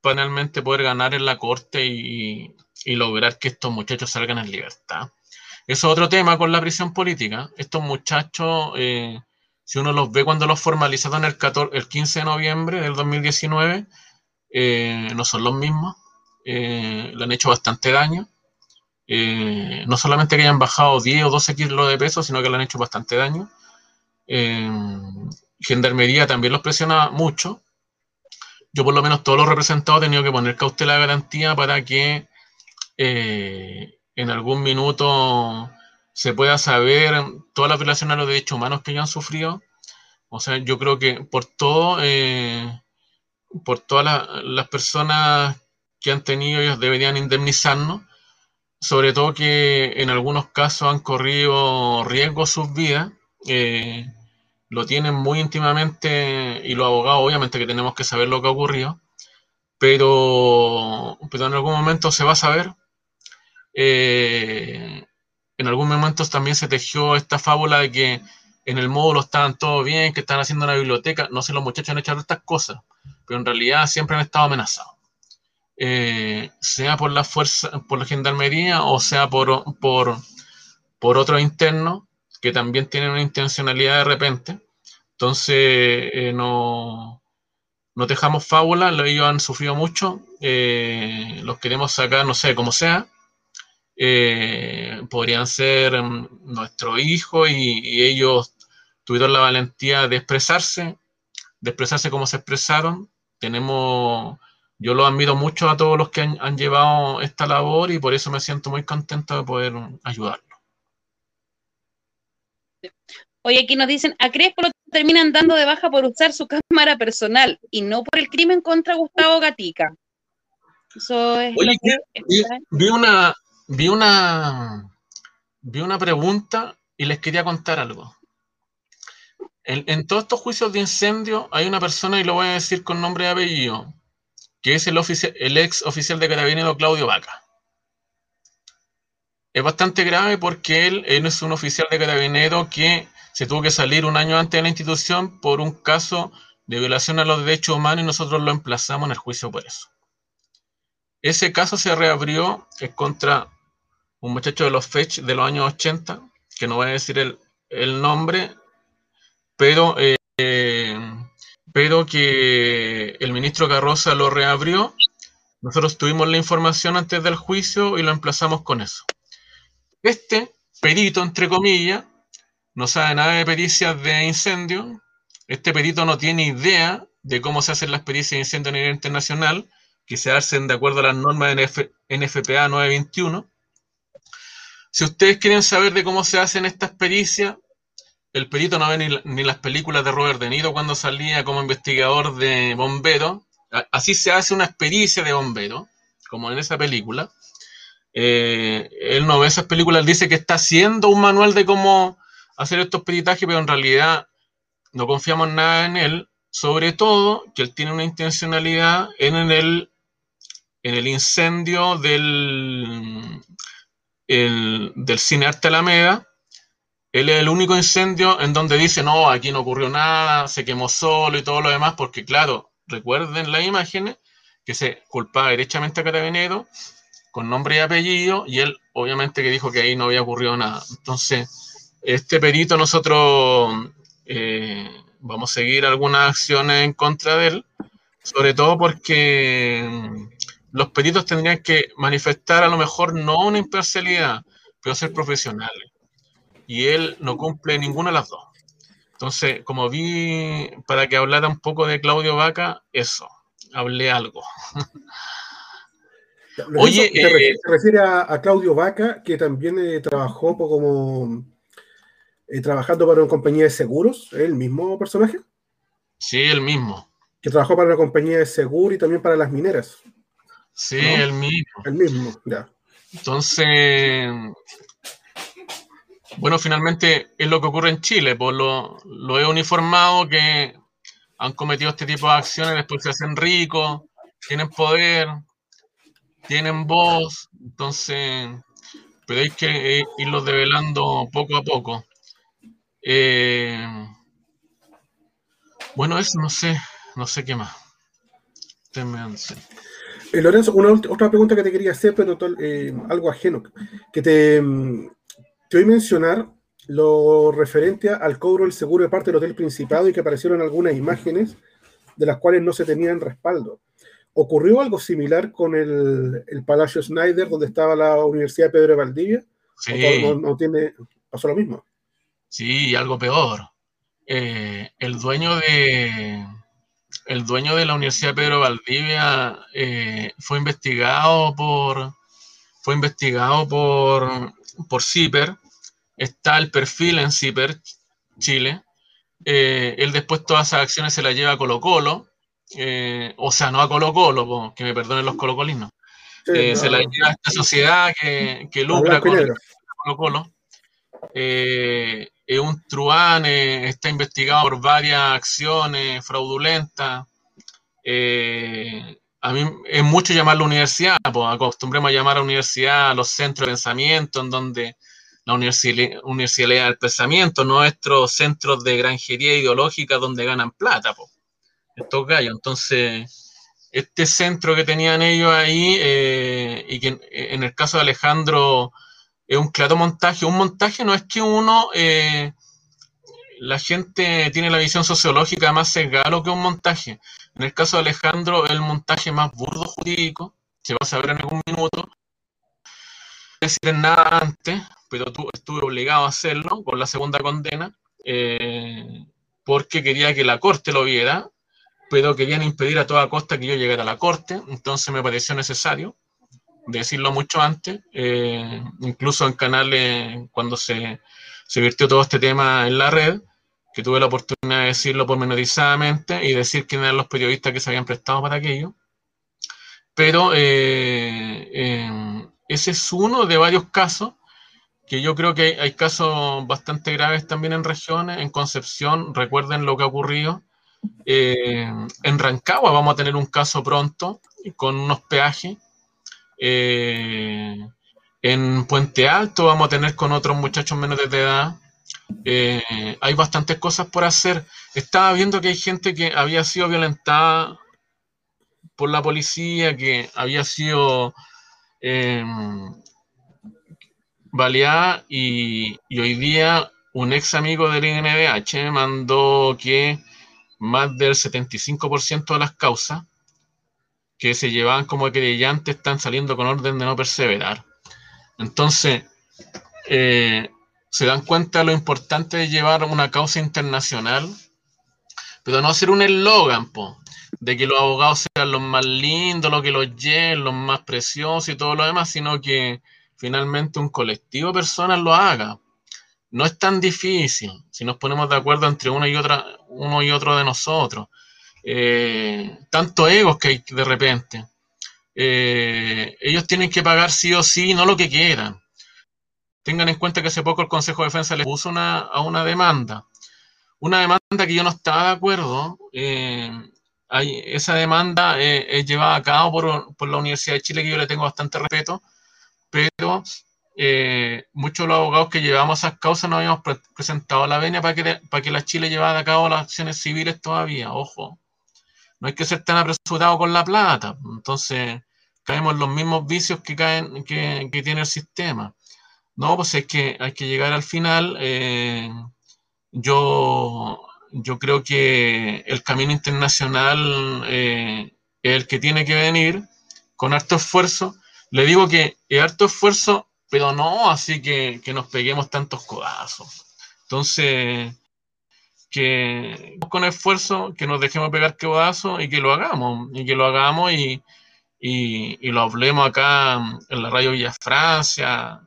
para finalmente poder ganar en la corte y, lograr que estos muchachos salgan en libertad. Eso es otro tema con la prisión política. Estos muchachos, eh, si uno los ve cuando los formalizaron el, 14, el 15 de noviembre del 2019, eh, no son los mismos. le han hecho bastante daño. no solamente que hayan bajado 10 o 12 kilos de peso, sino que le han hecho bastante daño. Gendarmería también los presiona mucho. Yo por lo menos todos los representados he tenido que poner cautela de garantía para que eh, en algún minuto se pueda saber todas las violaciones a los derechos humanos que ellos han sufrido. O sea, yo creo que por todo, eh, por todas las personas que han tenido, ellos deberían indemnizarnos, sobre todo que en algunos casos han corrido riesgo sus vidas. Eh, lo tienen muy íntimamente y los abogados obviamente que tenemos que saber lo que ha ocurrido, pero, pero en algún momento se va a saber. Eh, en algún momento también se tejió esta fábula de que en el módulo estaban todo bien, que están haciendo una biblioteca. No sé, los muchachos han hecho estas cosas, pero en realidad siempre han estado amenazados. Eh, sea por la fuerza, por la gendarmería o sea por, por, por otro interno que también tienen una intencionalidad de repente. Entonces, eh, no, no dejamos fábula, ellos han sufrido mucho, los queremos sacar, no sé, como sea. Eh, podrían ser mm, nuestro hijo y, ellos tuvieron la valentía de expresarse, de expresarse como se expresaron. Tenemos, yo los admiro mucho a todos los que han, han llevado esta labor y por eso me siento muy contento de poder ayudarlos. Oye, aquí nos dicen, a Crespo lo terminan dando de baja por usar su cámara personal y no por el crimen contra Gustavo Gatica. Eso es Oye, vi, una, vi una, vi una pregunta y les quería contar algo. En, todos estos juicios de incendio hay una persona, y lo voy a decir con nombre y apellido, que es el, oficial, el ex oficial de carabinero Claudio Vaca es bastante grave porque él, es un oficial de carabinero que se tuvo que salir un año antes de la institución por un caso de violación a los derechos humanos y nosotros lo emplazamos en el juicio por eso. Ese caso se reabrió contra un muchacho de los FECH de los años 80, que no voy a decir el, nombre, pero, eh, pero que el ministro Carroza lo reabrió. Nosotros tuvimos la información antes del juicio y lo emplazamos con eso. Este perito, entre comillas, no sabe nada de pericias de incendio. Este perito no tiene idea de cómo se hacen las pericias de incendio a nivel internacional, que se hacen de acuerdo a las normas de NFPA 921. Si ustedes quieren saber de cómo se hacen estas pericias, el perito no ve ni, las películas de Robert De Niro cuando salía como investigador de bombero. Así se hace una pericia de bombero, como en esa película. Eh, él no ve esas películas, dice que está haciendo un manual de cómo hacer estos peritajes, pero en realidad no confiamos nada en él, sobre todo que él tiene una intencionalidad en el, en el incendio del, del cine Arte Alameda. Él es el único incendio en donde dice, no, aquí no ocurrió nada, se quemó solo y todo lo demás, porque claro, recuerden las imágenes que se culpaba derechamente a Carabinero con nombre y apellido, y él obviamente que dijo que ahí no había ocurrido nada. Entonces, este perito nosotros eh, vamos a seguir algunas acciones en contra de él, sobre todo porque los peritos tendrían que manifestar a lo mejor no una imparcialidad, pero ser profesionales. Y él no cumple ninguna de las dos. Entonces, como vi, para que hablara un poco de Claudio Vaca, eso, hablé algo. Oye, eh, se, refiere a, Claudio Vaca, que también eh, trabajó como eh, trabajando para una compañía de seguros, ¿el mismo personaje? Sí, el mismo. Que trabajó para una compañía de seguros y también para las mineras. Sí, el mismo. El mismo, ya. Entonces, Bueno, finalmente es lo que ocurre en Chile, por lo, lo he uniformado que han cometido este tipo de acciones, después se hacen ricos, tienen poder, tienen voz, entonces, pero hay que eh, irlos develando poco a poco. Eh, bueno, eso no sé, no sé qué más. Eh, Lorenzo, una otra pregunta que te quería hacer, pero algo ajeno, que te, mm, te oí mencionar lo referente al cobro del seguro de parte del Hotel Principado y que aparecieron algunas imágenes de las cuales no se tenían respaldo. ¿Ocurrió algo similar con el, Palacio Snyder, donde estaba la Universidad de Pedro de Valdivia? Sí. no, tiene, pasó lo mismo? Sí, algo peor. Eh, el dueño de el dueño de la Universidad Pedro Valdivia eh, fue investigado por fue investigado por por CIPER está el perfil en CIPER Chile. Eh, él después todas esas acciones se las lleva a Colo Colo, eh, o sea, no a Colo Colo, que me perdonen los colocolinos. Eh, se la lleva a esta sociedad que, que lucra con Colo Colo. Es un truán, está investigado por varias acciones fraudulentas. a mí es mucho llamar la universidad, pues acostumbremos a llamar a universidad a los centros de pensamiento, en donde la Universidad del Pensamiento, nuestros centros de granjería ideológica donde ganan plata, po, estos gallos. Entonces, este centro que tenían ellos ahí, eh, y que en, el caso de Alejandro es un claro montaje, un montaje no es que uno, eh, la gente tiene la visión sociológica más sesgada que un montaje. En el caso de Alejandro, el montaje más burdo jurídico, se va a saber en algún minuto, decir nada antes, pero estuve obligado a hacerlo con la segunda condena, eh, porque quería que la corte lo viera, pero querían impedir a toda costa que yo llegara a la corte, entonces me pareció necesario decirlo mucho antes, eh, incluso en canales cuando se, se virtió todo este tema en la red, que tuve la oportunidad de decirlo pormenorizadamente y decir quiénes eran los periodistas que se habían prestado para aquello. Pero eh, ese es uno de varios casos que yo creo que hay casos bastante graves también en regiones. En Concepción, recuerden lo que ha ocurrido. Eh, en Rancagua vamos a tener un caso pronto con unos peajes. Eh, en Puente Alto vamos a tener con otros muchachos menores de edad. Eh, hay bastantes cosas por hacer. Estaba viendo que hay gente que había sido violentada por la policía, que había sido baleada y, hoy día un ex amigo del INDH mandó que más del 75% de las causas que se llevaban como creyentes están saliendo con orden de no perseverar. Entonces, eh, se dan cuenta de lo importante de llevar una causa internacional, pero no hacer un eslogan, de que los abogados sean los más lindos, los que los lleven, los más preciosos y todo lo demás, sino que finalmente un colectivo de personas lo haga. No es tan difícil si nos ponemos de acuerdo entre uno y, otra, uno y otro de nosotros. Eh, tanto egos que hay de repente. Eh, ellos tienen que pagar sí o sí, no lo que quieran. Tengan en cuenta que hace poco el Consejo de Defensa les puso una, a una demanda. Una demanda que yo no estaba de acuerdo. Eh, hay, esa demanda es llevada a cabo por, por, la Universidad de Chile, que yo le tengo bastante respeto, pero muchos de los abogados que llevamos esas causas no habíamos presentado la venia para que, para que la Chile llevara a cabo las acciones civiles todavía, ojo. No hay que ser tan apresurado con la plata, entonces caemos en los mismos vicios que, caen, que, tiene el sistema. No, pues es que hay que llegar al final. Eh, yo, yo creo que el camino internacional eh, es el que tiene que venir con harto esfuerzo le digo que es harto esfuerzo, pero no así que, nos peguemos tantos codazos. Entonces, que con esfuerzo, que nos dejemos pegar codazos y que lo hagamos, y que lo hagamos y, lo hablemos acá en la radio Villa Francia,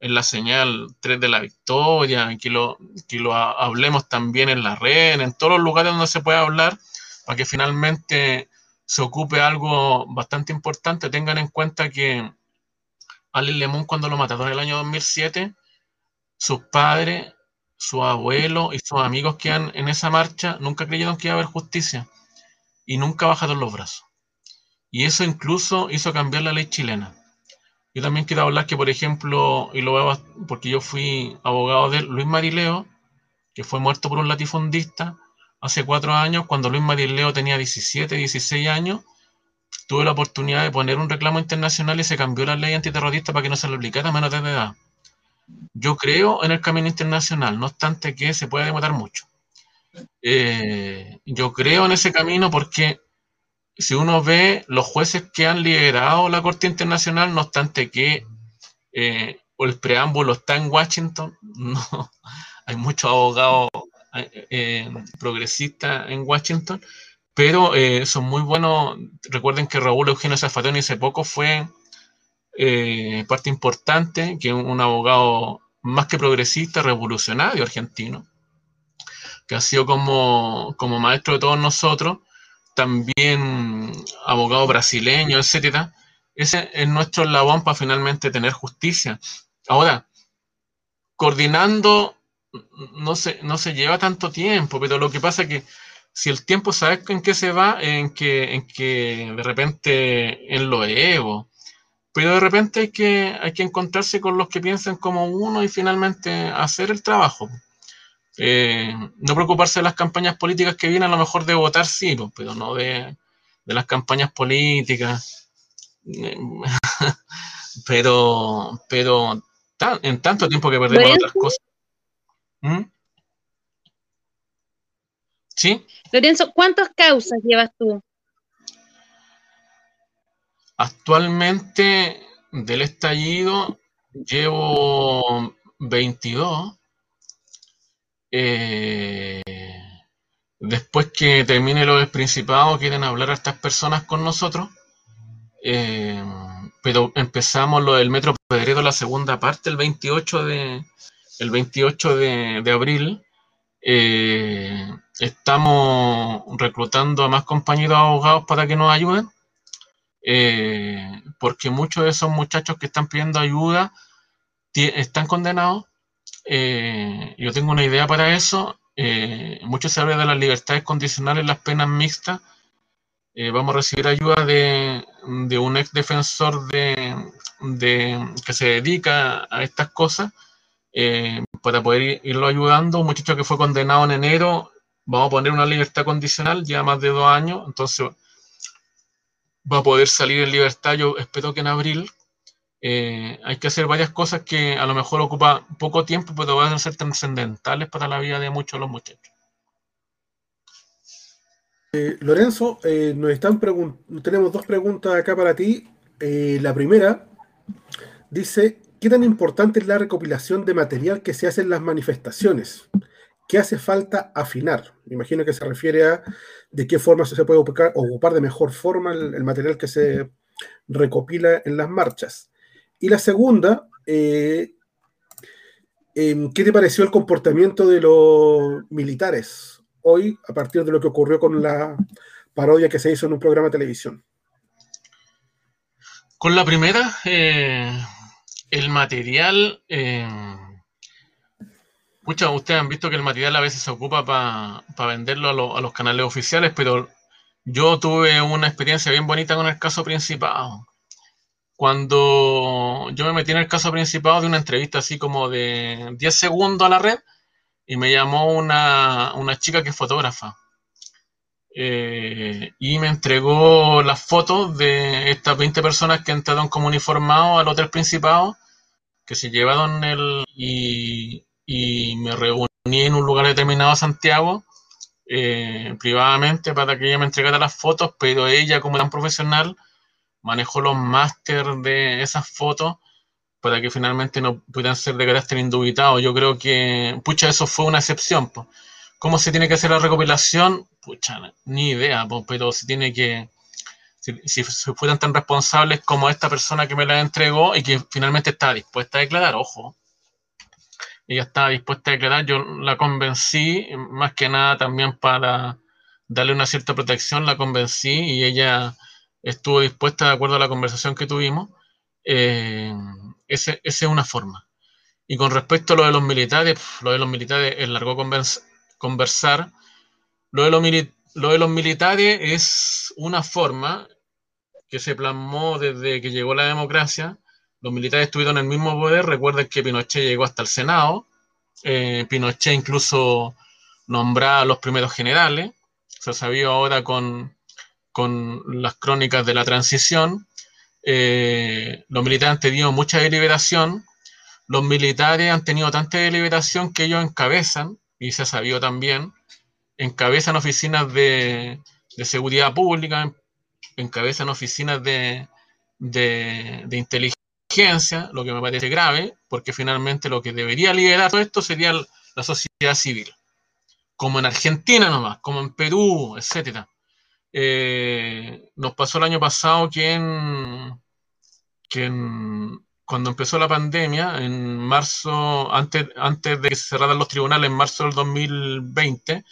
en la señal 3 de la Victoria, que lo, que lo hablemos también en la red, en todos los lugares donde se pueda hablar, para que finalmente se ocupe algo bastante importante. Tengan en cuenta que Alain Lemon cuando lo mataron en el año 2007, sus padres, sus abuelos y sus amigos que han en esa marcha nunca creyeron que iba a haber justicia y nunca bajaron los brazos. Y eso incluso hizo cambiar la ley chilena. Yo también quiero hablar que, por ejemplo, y lo veo porque yo fui abogado de Luis Marileo, que fue muerto por un latifundista hace cuatro años, cuando Luis Marileo tenía 17, 16 años, tuve la oportunidad de poner un reclamo internacional y se cambió la ley antiterrorista para que no se le aplicara a menos de edad. Yo creo en el camino internacional, no obstante que se puede demorar mucho. Eh, yo creo en ese camino porque si uno ve los jueces que han liderado la Corte Internacional, no obstante que eh, el preámbulo está en Washington, hay muchos abogados eh, progresistas en Washington, pero son muy buenos. Recuerden que Raúl Eugenio Zafatoni hace poco fue parte importante, que un abogado más que progresista, revolucionario argentino, que ha sido como, como maestro de todos nosotros, también abogado brasileño, etcétera. Ese es nuestro labón para finalmente tener justicia. Ahora, coordinando no se, no se lleva tanto tiempo, pero lo que pasa es que si el tiempo sabes en qué se va, en que, en que de repente en lo ego, pero de repente hay que, hay que encontrarse con los que piensan como uno y finalmente hacer el trabajo. Eh, no preocuparse de las campañas políticas que vienen, a lo mejor de votar sí, pues, pero no de, las campañas políticas. pero, pero en tanto tiempo que perdemos otras cosas. ¿Mm? ¿Sí? Lorenzo, ¿cuántas causas llevas tú? Actualmente del estallido llevo 22. Eh, después que termine lo del Principado, quieren hablar a estas personas con nosotros. Eh, pero empezamos lo del Metro Pedredo, la segunda parte, el 28 de, el 28 de, abril. Eh, estamos reclutando a más compañeros abogados para que nos ayuden. Eh, porque muchos de esos muchachos que están pidiendo ayuda están condenados. Eh, yo tengo una idea para eso. Eh, mucho se habla de las libertades condicionales, las penas mixtas. vamos a recibir ayuda de, un ex defensor de, que se dedica a estas cosas para poder irlo ayudando. Un muchacho que fue condenado en enero, vamos a poner una libertad condicional, ya más de dos años, entonces va a poder salir en libertad, yo espero que en abril. Eh, hay que hacer varias cosas que a lo mejor ocupa poco tiempo, pero van a ser trascendentales para la vida de muchos de los muchachos. Eh, Lorenzo, eh, nos están tenemos dos preguntas acá para ti. la primera dice, ¿qué tan importante es la recopilación de material que se hace en las manifestaciones? ¿Qué hace falta afinar? Me imagino que se refiere a de qué forma se puede ocupar, ocupar de mejor forma el, material que se recopila en las marchas. Y la segunda, eh, em, ¿qué te pareció el comportamiento de los militares hoy a partir de lo que ocurrió con la parodia que se hizo en un programa de televisión? Con la primera, eh, el material... Muchos ustedes han visto que el material a veces se ocupa para venderlo a, los canales oficiales, pero yo tuve una experiencia bien bonita con el caso Principado. Cuando yo me metí en el caso Principado de una entrevista así como de 10 segundos a la red y me llamó una, chica que es fotógrafa. Eh, y me entregó las fotos de estas 20 personas que entraron como uniformados al Hotel Principado, que se llevaron el... y me reuní en un lugar determinado a Santiago eh, privadamente para que ella me entregara las fotos, pero ella como tan profesional manejó los máster de esas fotos para que finalmente no pudieran ser de carácter indubitado. Yo creo que, pucha, eso fue una excepción. ¿Cómo se tiene que hacer la recopilación? Pucha, ni idea, pero se tiene que, si, si, fueran tan responsables como esta persona que me la entregó y que finalmente está dispuesta a declarar, ojo, ella estaba dispuesta a declarar, yo la convencí, más que nada también para darle una cierta protección, la convencí y ella estuvo dispuesta de acuerdo a la conversación que tuvimos. Eh, esa es una forma. Y con respecto a lo de los militares, lo de los militares es largo conversar. Lo de, los lo de los militares es una forma que se plasmó desde que llegó la democracia. Los militares estuvieron en el mismo poder. Recuerden que Pinochet llegó hasta el Senado. Eh, Pinochet incluso nombraba a los primeros generales. Se sabía ahora con, con las crónicas de la transición. Eh, los militares han tenido mucha deliberación. Los militares han tenido tanta deliberación que ellos encabezan, y se ha sabido también, encabezan oficinas de, seguridad pública, encabezan oficinas de, inteligencia, lo que me parece grave, porque finalmente lo que debería liderar todo esto sería la sociedad civil, como en Argentina nomás, como en Perú, etcétera. Eh, nos pasó el año pasado que, cuando empezó la pandemia, en marzo, antes, antes de que cerraran los tribunales, en marzo del 2020,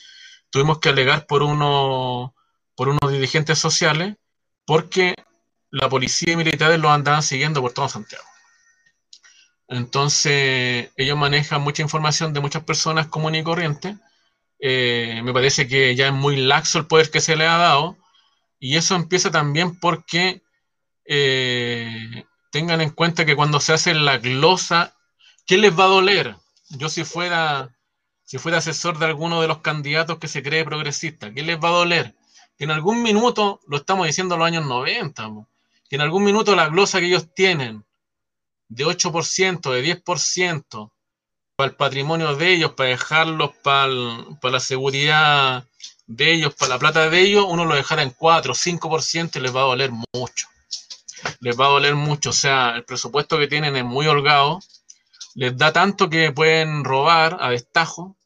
tuvimos que alegar por, uno, por unos dirigentes sociales porque la policía y militares los andaban siguiendo por todo Santiago. Entonces, ellos manejan mucha información de muchas personas comunes y corrientes eh, me parece que ya es muy laxo el poder que se le ha dado y eso empieza también porque eh, tengan en cuenta que cuando se hace la glosa, ¿qué les va a doler? Yo si fuera, si fuera asesor de alguno de los candidatos que se cree progresista, ¿qué les va a doler? Que en algún minuto, lo estamos diciendo en los años 90, que en algún minuto la glosa que ellos tienen de 8%, de 10%, para el patrimonio de ellos, para dejarlos para, la seguridad de ellos, para la plata de ellos, uno lo dejará en 4 o 5% y les va a doler mucho. Les va a doler mucho. O sea, el presupuesto que tienen es muy holgado. Les da tanto que pueden robar a destajo.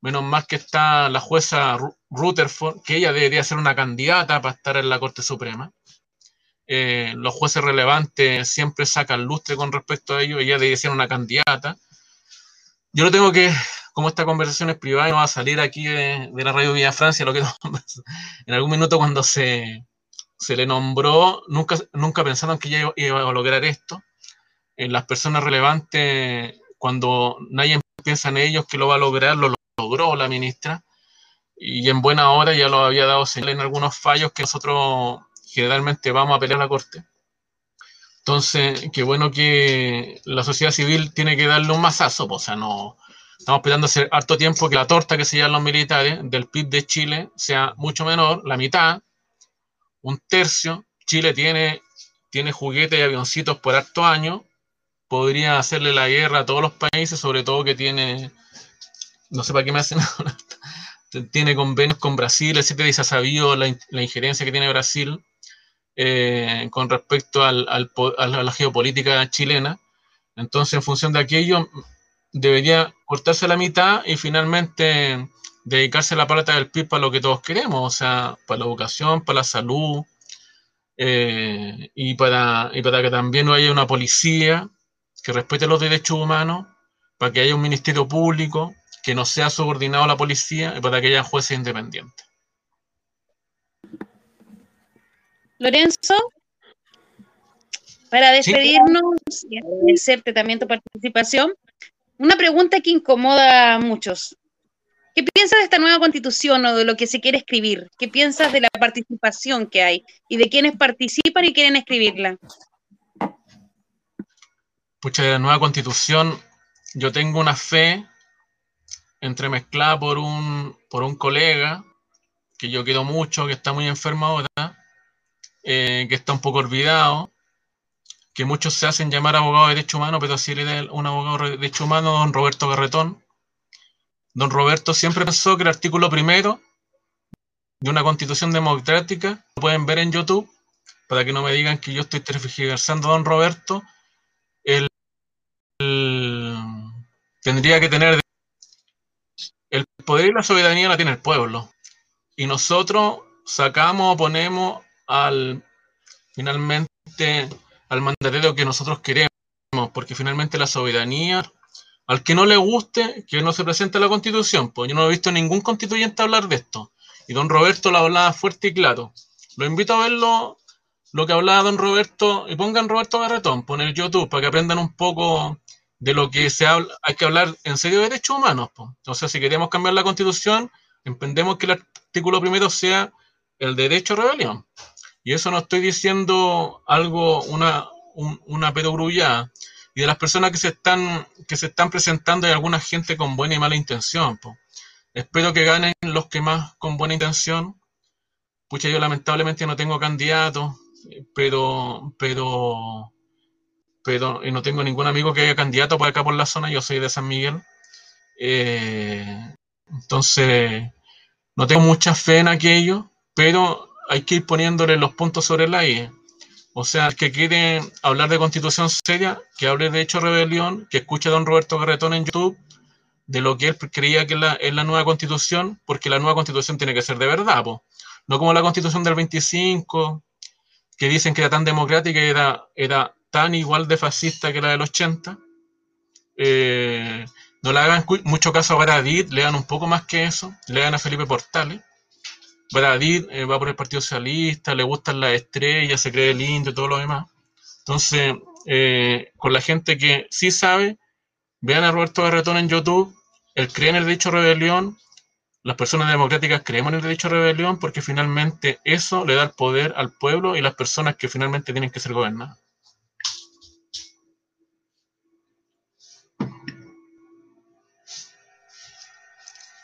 Menos más que está la jueza Rutherford, que ella debería ser una candidata para estar en la Corte Suprema. Eh, los jueces relevantes siempre sacan lustre con respecto a ello. Ella debería ser una candidata yo lo tengo que, como esta conversación es privada no va a salir aquí de, la radio Villa Francia, lo que en algún minuto cuando se, se le nombró, nunca, nunca pensaron que ella iba a lograr esto. En las personas relevantes, cuando nadie piensa en ellos que lo va a lograr, lo logró la ministra. Y en buena hora ya lo había dado señal en algunos fallos que nosotros generalmente vamos a pelear a la corte. Entonces, qué bueno que la sociedad civil tiene que darle un mazazo, o sea, no estamos esperando hace harto tiempo que la torta que se llevan los militares del PIB de Chile sea mucho menor, la mitad, un tercio. Chile tiene, tiene juguetes y avioncitos por harto año, podría hacerle la guerra a todos los países, sobre todo que tiene, no sé para qué me hacen tiene convenios con Brasil, etcétera, y se ha sabido la, la injerencia que tiene Brasil eh, con respecto al, a la geopolítica chilena. Entonces, en función de aquello, debería cortarse la mitad y finalmente dedicarse la plata del PIB para lo que todos queremos, o sea, para la educación, para la salud, eh, y, para, y para que también haya una policía que respete los derechos humanos, para que haya un ministerio público que no sea subordinado a la policía y para que haya jueces independientes. Lorenzo, para despedirnos y agradecerte también tu participación, una pregunta que incomoda a muchos. ¿Qué piensas de esta nueva constitución o de lo que se quiere escribir? ¿Qué piensas de la participación que hay y de quienes participan y quieren escribirla? Pucha, de la nueva constitución, yo tengo una fe entremezclada por un, por un colega que yo quiero mucho, que está muy enfermo ahora, eh, que está un poco olvidado, que muchos se hacen llamar abogado de derecho humano, pero así le un abogado de derecho humano, don Roberto Garretón. Don Roberto siempre pensó que el artículo primero de una constitución democrática, lo pueden ver en YouTube, para que no me digan que yo estoy tergiversando a don Roberto, el, tendría que tener el poder y la soberanía la tiene el pueblo. Y nosotros sacamos o ponemos al finalmente al mandatario que nosotros queremos, porque finalmente la soberanía, al que no le guste, que no se presente la constitución, pues yo no he visto ningún constituyente hablar de esto. Y don Roberto lo hablaba fuerte y claro. Lo invito a verlo, lo que hablaba don Roberto, y pongan Roberto Garretón, poner YouTube, para que aprendan un poco de lo que se habla, hay que hablar en serio de derechos humanos. O sea, si queremos cambiar la constitución, entendemos que el artículo primero sea el derecho a rebelión. Y eso no estoy diciendo algo, una, una perogrullada. Y de las personas que se están, que se están presentando hay alguna gente con buena y mala intención. Espero que ganen los que más con buena intención. Pucha, yo lamentablemente no tengo candidato, pero, pero, pero y no tengo ningún amigo que haya candidato por acá por la zona, yo soy de San Miguel. Eh, entonces, no tengo mucha fe en aquello, pero hay que ir poniéndole los puntos sobre la I. O sea, el que quiere hablar de constitución seria, que hable de hecho rebelión, que escuche a don Roberto Garretón en YouTube, de lo que él creía que es la, nueva constitución, porque la nueva constitución tiene que ser de verdad, no como la constitución del 25, que dicen que era tan democrática y era, era tan igual de fascista que la del 80. Eh, no le hagan mucho caso a Baradit, lean un poco más que eso, lean a Felipe Portales. Eh, va por el Partido Socialista, le gustan las estrellas, se cree lindo y todo lo demás. Entonces, eh, con la gente que sí sabe, vean a Roberto Garretón en YouTube, él cree en el derecho a rebelión, las personas democráticas creemos en el derecho a rebelión porque finalmente eso le da el poder al pueblo y las personas que finalmente tienen que ser gobernadas.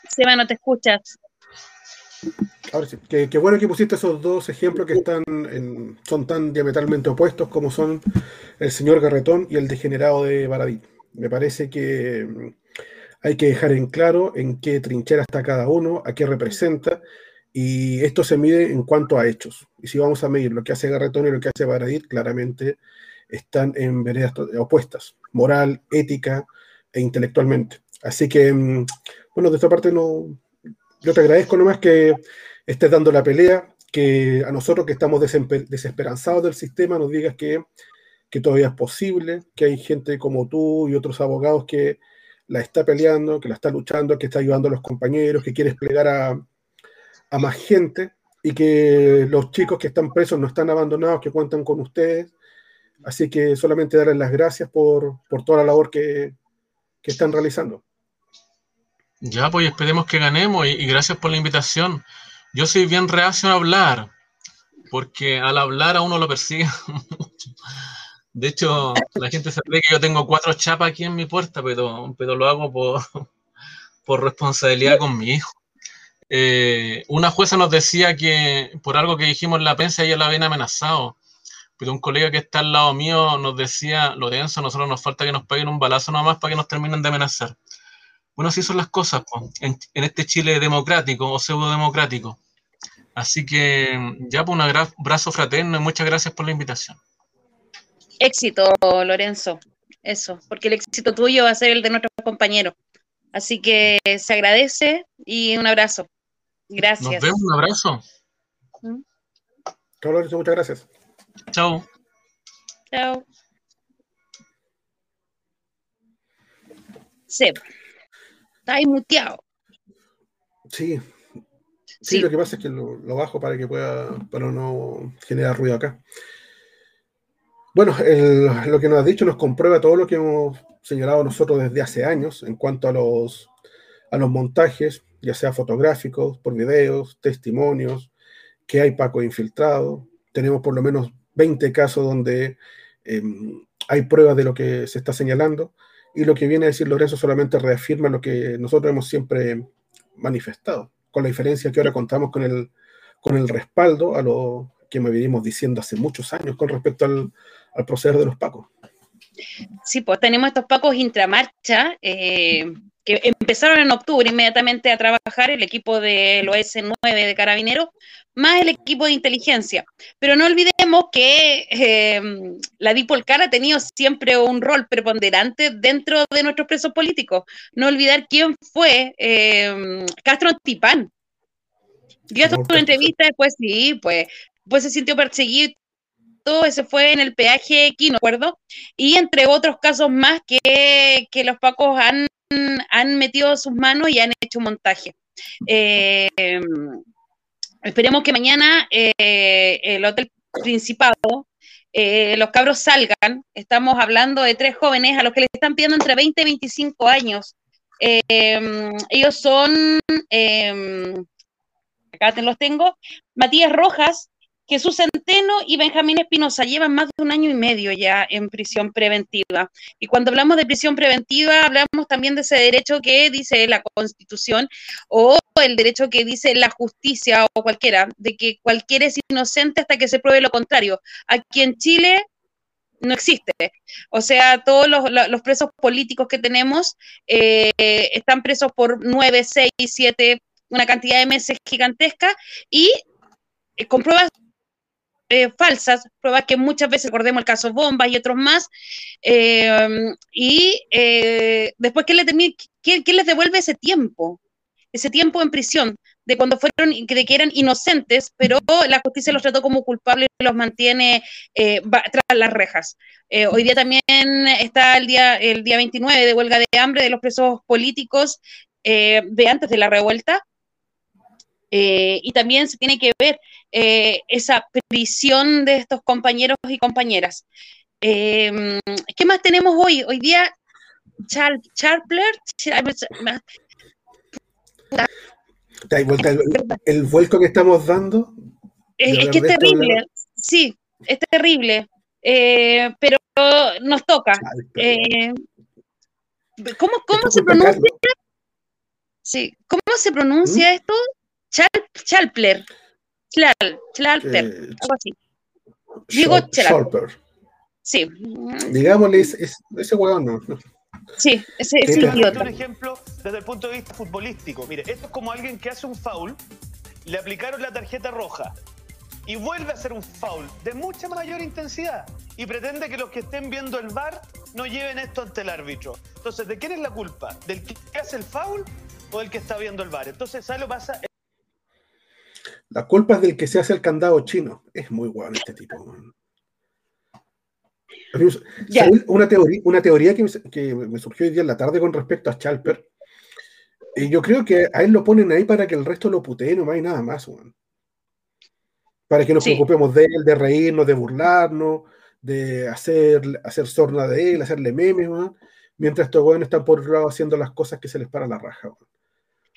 Seba, no te escuchas. Ahora sí, qué, bueno que pusiste esos dos ejemplos que están son tan diametralmente opuestos como son el señor Garretón y el degenerado de Baradí. Me parece que mm, hay que dejar en claro en qué trinchera está cada uno, a qué representa, y esto se mide en cuanto a hechos. Y si vamos a medir lo que hace Garretón y lo que hace Baradí, claramente están en veredas opuestas, moral, ética e intelectualmente. Así que, mm, bueno, de esta parte no, yo te agradezco nomás que estés dando la pelea, que a nosotros que estamos desesperanzados del sistema nos digas que, todavía es posible, que hay gente como tú y otros abogados que la está peleando, que la está luchando, que está ayudando a los compañeros, que quiere desplegar a, más gente y que los chicos que están presos no están abandonados, que cuentan con ustedes. Así que solamente darles las gracias por, toda la labor que están realizando. Ya, pues esperemos que ganemos y, gracias por la invitación. Yo soy bien reacio a hablar, porque al hablar a uno lo persigue. De hecho, la gente se cree que yo tengo cuatro chapas aquí en mi puerta, pero, pero lo hago por, por responsabilidad con mi hijo. Eh, una jueza nos decía que por algo que dijimos en la prensa ella la habían amenazado, pero un colega que está al lado mío nos decía, Lorenzo, nosotros nos falta que nos paguen un balazo nomás para que nos terminen de amenazar. Bueno, así son las cosas en, este Chile democrático o pseudo democrático. Así que ya, pues un abrazo fraterno y muchas gracias por la invitación. Éxito, Lorenzo. Eso, porque el éxito tuyo va a ser el de nuestros compañeros. Así que se agradece y un abrazo. Gracias. Nos vemos, un abrazo. ¿Mm? Chao, Lorenzo, muchas gracias. Chao. Chao. Seb. Está ahí muteado. Sí. sí. lo que pasa es que lo, bajo para que pueda, para no generar ruido acá. Bueno, lo que nos ha dicho nos comprueba todo lo que hemos señalado nosotros desde hace años en cuanto a los, a los montajes, ya sea fotográficos, por videos, testimonios, que hay Paco infiltrado. Tenemos por lo menos 20 casos donde em, hay pruebas de lo que se está señalando y lo que viene a decir Lorenzo solamente reafirma lo que nosotros hemos siempre manifestado, con la diferencia que ahora contamos con el, con el respaldo a lo que me venimos diciendo hace muchos años con respecto al, al proceder de los pacos. Sí, pues tenemos estos pacos intramarcha, eh, que empezaron en octubre inmediatamente a trabajar el equipo del OS9 de Carabineros, más el equipo de inteligencia. Pero no olvidemos que eh, la Dipolcar ha tenido siempre un rol preponderante dentro de nuestros presos políticos. No olvidar quién fue eh, Castro Antipán. Dio una entrevista después, sí, pues, pues se sintió perseguido todo ese fue en el peaje no acuerdo, y entre otros casos más que, que los pacos han han metido sus manos y han hecho montaje. Eh, esperemos que mañana eh, el Hotel Principado eh, los cabros salgan. Estamos hablando de tres jóvenes a los que les están pidiendo entre 20 y 25 años. Em, ellos son, acá te los tengo, Matías Rojas, Jesús Centeno y Benjamín Espinosa llevan más de un año y medio ya en prisión preventiva. Y cuando hablamos de prisión preventiva, hablamos también de ese derecho que dice la Constitución o el derecho que dice la justicia o cualquiera, de que cualquiera es inocente hasta que se pruebe lo contrario. Aquí en Chile no existe. O sea, todos los, presos políticos que tenemos eh, están presos por nueve, seis, siete, una cantidad de meses gigantesca y eh, eh, falsas, pruebas que muchas veces, recordemos el caso Bomba y otros más, eh, y eh, después, ¿qué les, les devuelve ese tiempo? Ese tiempo en prisión, de cuando fueron, de que eran inocentes, pero la justicia los trató como culpables y los mantiene tras las rejas. hoy día también está el día, el día 29 de huelga de hambre de los presos políticos de antes de la revuelta, y también se tiene que ver eh, esa prisión de estos compañeros y compañeras. Em, ¿Qué más tenemos hoy? Hoy día, Charpler. el, vuelco que estamos dando? Es, que es terrible, sí, es terrible, eh, pero nos toca. Eh, ¿Cómo, cómo se pronuncia? Sí, ¿cómo se pronuncia ¿Mm? esto? Charpler. Chlal, Chlalper, eh, algo así. Digo Chalper. Sí. Digámosle, ese huevón no. Sí, ese es idiota. Un ejemplo desde el punto de vista futbolístico. Mire, esto es como alguien que hace un foul, le aplicaron la tarjeta roja y vuelve a hacer un foul de mucha mayor intensidad y pretende que los que estén viendo el VAR no lleven esto ante el árbitro. Entonces, ¿de quién es la culpa? ¿Del que hace el foul o del que está viendo el VAR? Entonces, ¿sabes lo pasa? La culpa es del que se hace el candado chino. Es muy bueno este tipo. Una teoría, una teoría que, me, surgió hoy día en la tarde con respecto a Chalper. Y yo creo que a él lo ponen ahí para que el resto lo putee, no hay nada más, Para que nos preocupemos de él, de reírnos, de burlarnos, de hacer, hacer sorna de él, hacerle memes, mientras estos weones están por otro lado haciendo las cosas que se les para la raja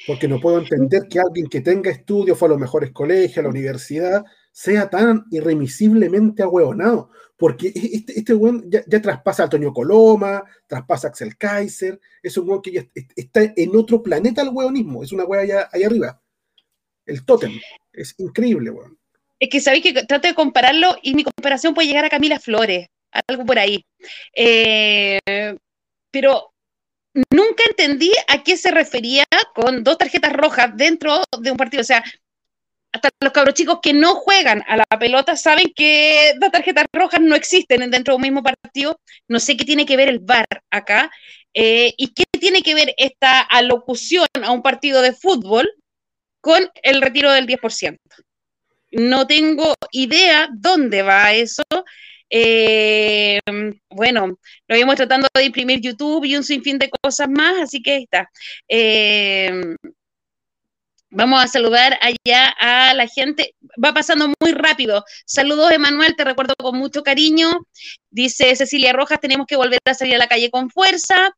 porque no puedo entender que alguien que tenga estudios, fue a los mejores colegios, a la universidad, sea tan irremisiblemente ahueonado, porque e-, este, este weón ya, traspasa a Antonio Coloma, traspasa a Axel Kaiser, es un weón que ya está en otro planeta el weonismo, es una wea allá, arriba, el tótem, es increíble, weón. Es que sabéis que trato de compararlo y mi comparación puede llegar a Camila Flores, algo por ahí. Eh, pero entendí a qué se refería con dos tarjetas rojas dentro de un partido. O sea, hasta los cabros chicos que no juegan a la pelota saben que dos tarjetas rojas no existen dentro de un mismo partido. No sé qué tiene que ver el VAR acá eh, y qué tiene que ver esta alocución a un partido de fútbol con el retiro del 10%. No tengo idea dónde va eso. Eh, bueno, lo vimos tratando de imprimir YouTube y un sinfín de cosas más, así que ahí está. Eh, vamos a saludar allá a la gente. Va pasando muy rápido. Saludos, Emanuel, te recuerdo con mucho cariño. Dice Cecilia Rojas, tenemos que volver a salir a la calle con fuerza.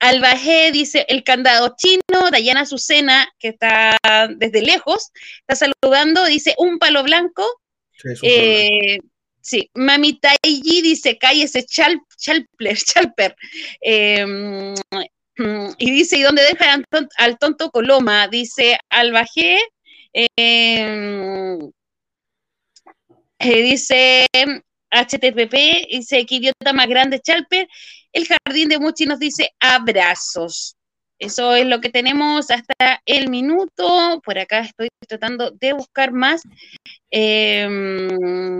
Albaje dice el candado chino. Dayana Azucena, que está desde lejos, está saludando, dice un palo blanco. Sí, Sí, Mami Taiji dice, cállese, chal, chalper, chalper. Em, y dice, ¿y dónde deja al tonto, Coloma? Dice, Albajé. Em, eh, dice, HTTP, dice, qué idiota más grande, Chalper. El jardín de Muchi nos dice, abrazos. Eso es lo que tenemos hasta el minuto. Por acá estoy tratando de buscar más. Eh,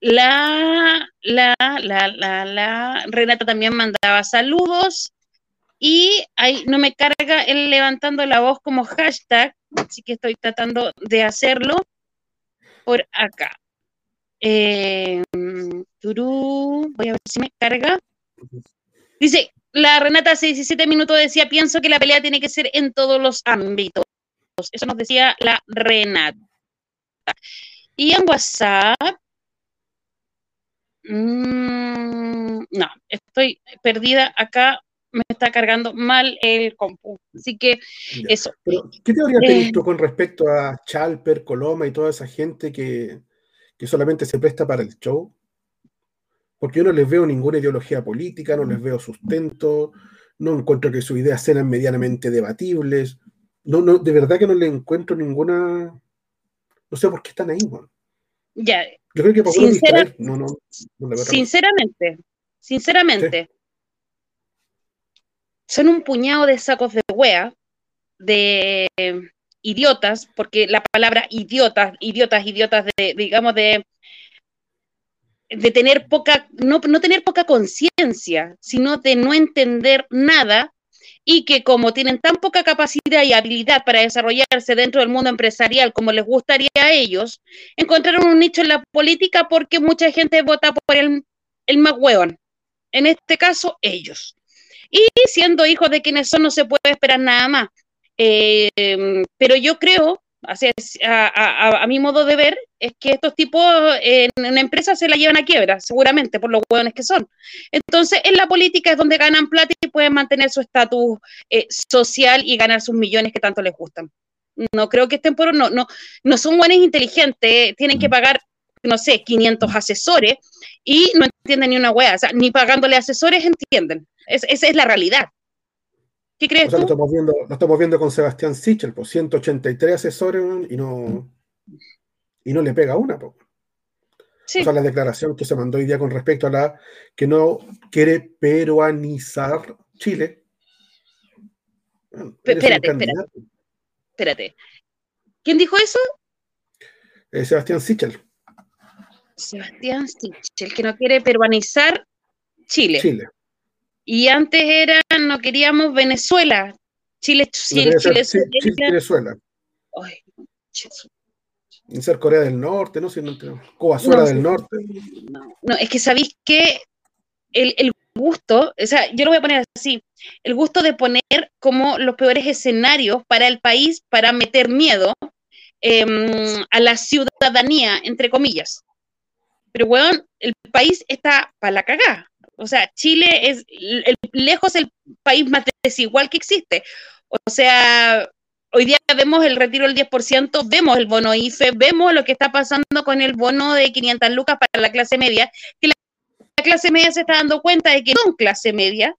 la, la, la, la, la, Renata también mandaba saludos y ahí no me carga el levantando la voz como hashtag, así que estoy tratando de hacerlo por acá. Eh, voy a ver si me carga. Dice, la Renata hace 17 minutos decía, pienso que la pelea tiene que ser en todos los ámbitos. Eso nos decía la Renata. Y en WhatsApp, mm, no, estoy perdida acá, me está cargando mal el compu. Así que eso. ¿Qué teoría eh, visto con respecto a Chalper, Coloma y toda esa gente que, que solamente se presta para el show? Porque yo no les veo ninguna ideología política, no les veo sustento, no encuentro que sus ideas sean medianamente debatibles. No, no, de verdad que no le encuentro ninguna. No sé por qué están ahí, Ya. Yo creo que no, no, Sinceramente, sinceramente, son un puñado de sacos de wea, de idiotas, porque la palabra idiotas, idiotas, idiotas, de, digamos, de, de tener poca, no, no tener poca conciencia, sino de no entender nada y que como tienen tan poca capacidad y habilidad para desarrollarse dentro del mundo empresarial como les gustaría a ellos, encontraron un nicho en la política porque mucha gente vota por el, el más hueón. En este caso, ellos. Y siendo hijos de quienes son, no se puede esperar nada más. Eh, pero yo creo, a, a, mi modo de ver, es que estos tipos en una empresa se la llevan a quiebra, seguramente, por los hueones que son. Entonces, en la política es donde ganan plata y pueden mantener su estatus eh, social y ganar sus millones que tanto les gustan. No creo que estén por... No, no, no son buenos inteligentes, tienen que mm. pagar no sé, 500 asesores y no entienden ni una wea, o sea, ni pagándole asesores entienden esa es la realidad. ¿Qué crees o sea, tú? Lo estamos, viendo, lo estamos viendo con Sebastián Sichel, por 183 asesores y no, y no le pega una. Po. Sí. O sea, la declaración que se mandó hoy día con respecto a la que no quiere peruanizar Chile. espérate, espérate. Espérate. ¿Quién dijo eso? Eh, Sebastián Sichel. Sebastián Sichel, que no quiere peruanizar Chile. Chile. Y antes era, no queríamos Venezuela, Chile, Chile, Chile, Chile, Venezuela. Ay, ser Corea del Norte, no sé, no, no, del Norte. No, es que sabéis que el, gusto, o sea, yo lo voy a poner así, el gusto de poner como los peores escenarios para el país, para meter miedo em, a la ciudadanía, entre comillas. Pero, weón, el país está para la cagada. O sea, Chile es lejos el país más desigual que existe. O sea, hoy día vemos el retiro del 10%, vemos el bono IFE, vemos lo que está pasando con el bono de 500 lucas para la clase media, que la, clase media se está dando cuenta de que son clase media.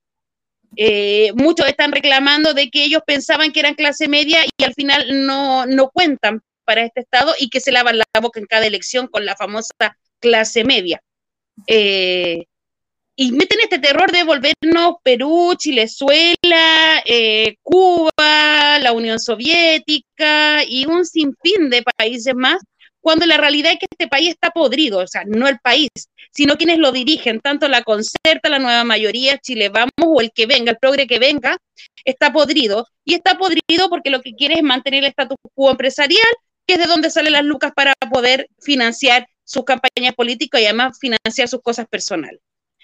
Eh, muchos están reclamando de que ellos pensaban que eran clase media y al final no, no cuentan para este Estado y que se lavan la boca en cada elección con la famosa clase media. Eh, y meten este terror de volvernos Perú, Chilezuela, eh, Cuba, la Unión Soviética y un sinfín de países más, cuando la realidad es que este país está podrido, o sea, no el país, sino quienes lo dirigen, tanto la Concerta, la nueva mayoría, Chile Vamos o el que venga, el progre que venga, está podrido. Y está podrido porque lo que quiere es mantener el estatus quo empresarial, que es de donde salen las lucas para poder financiar sus campañas políticas y además financiar sus cosas personales.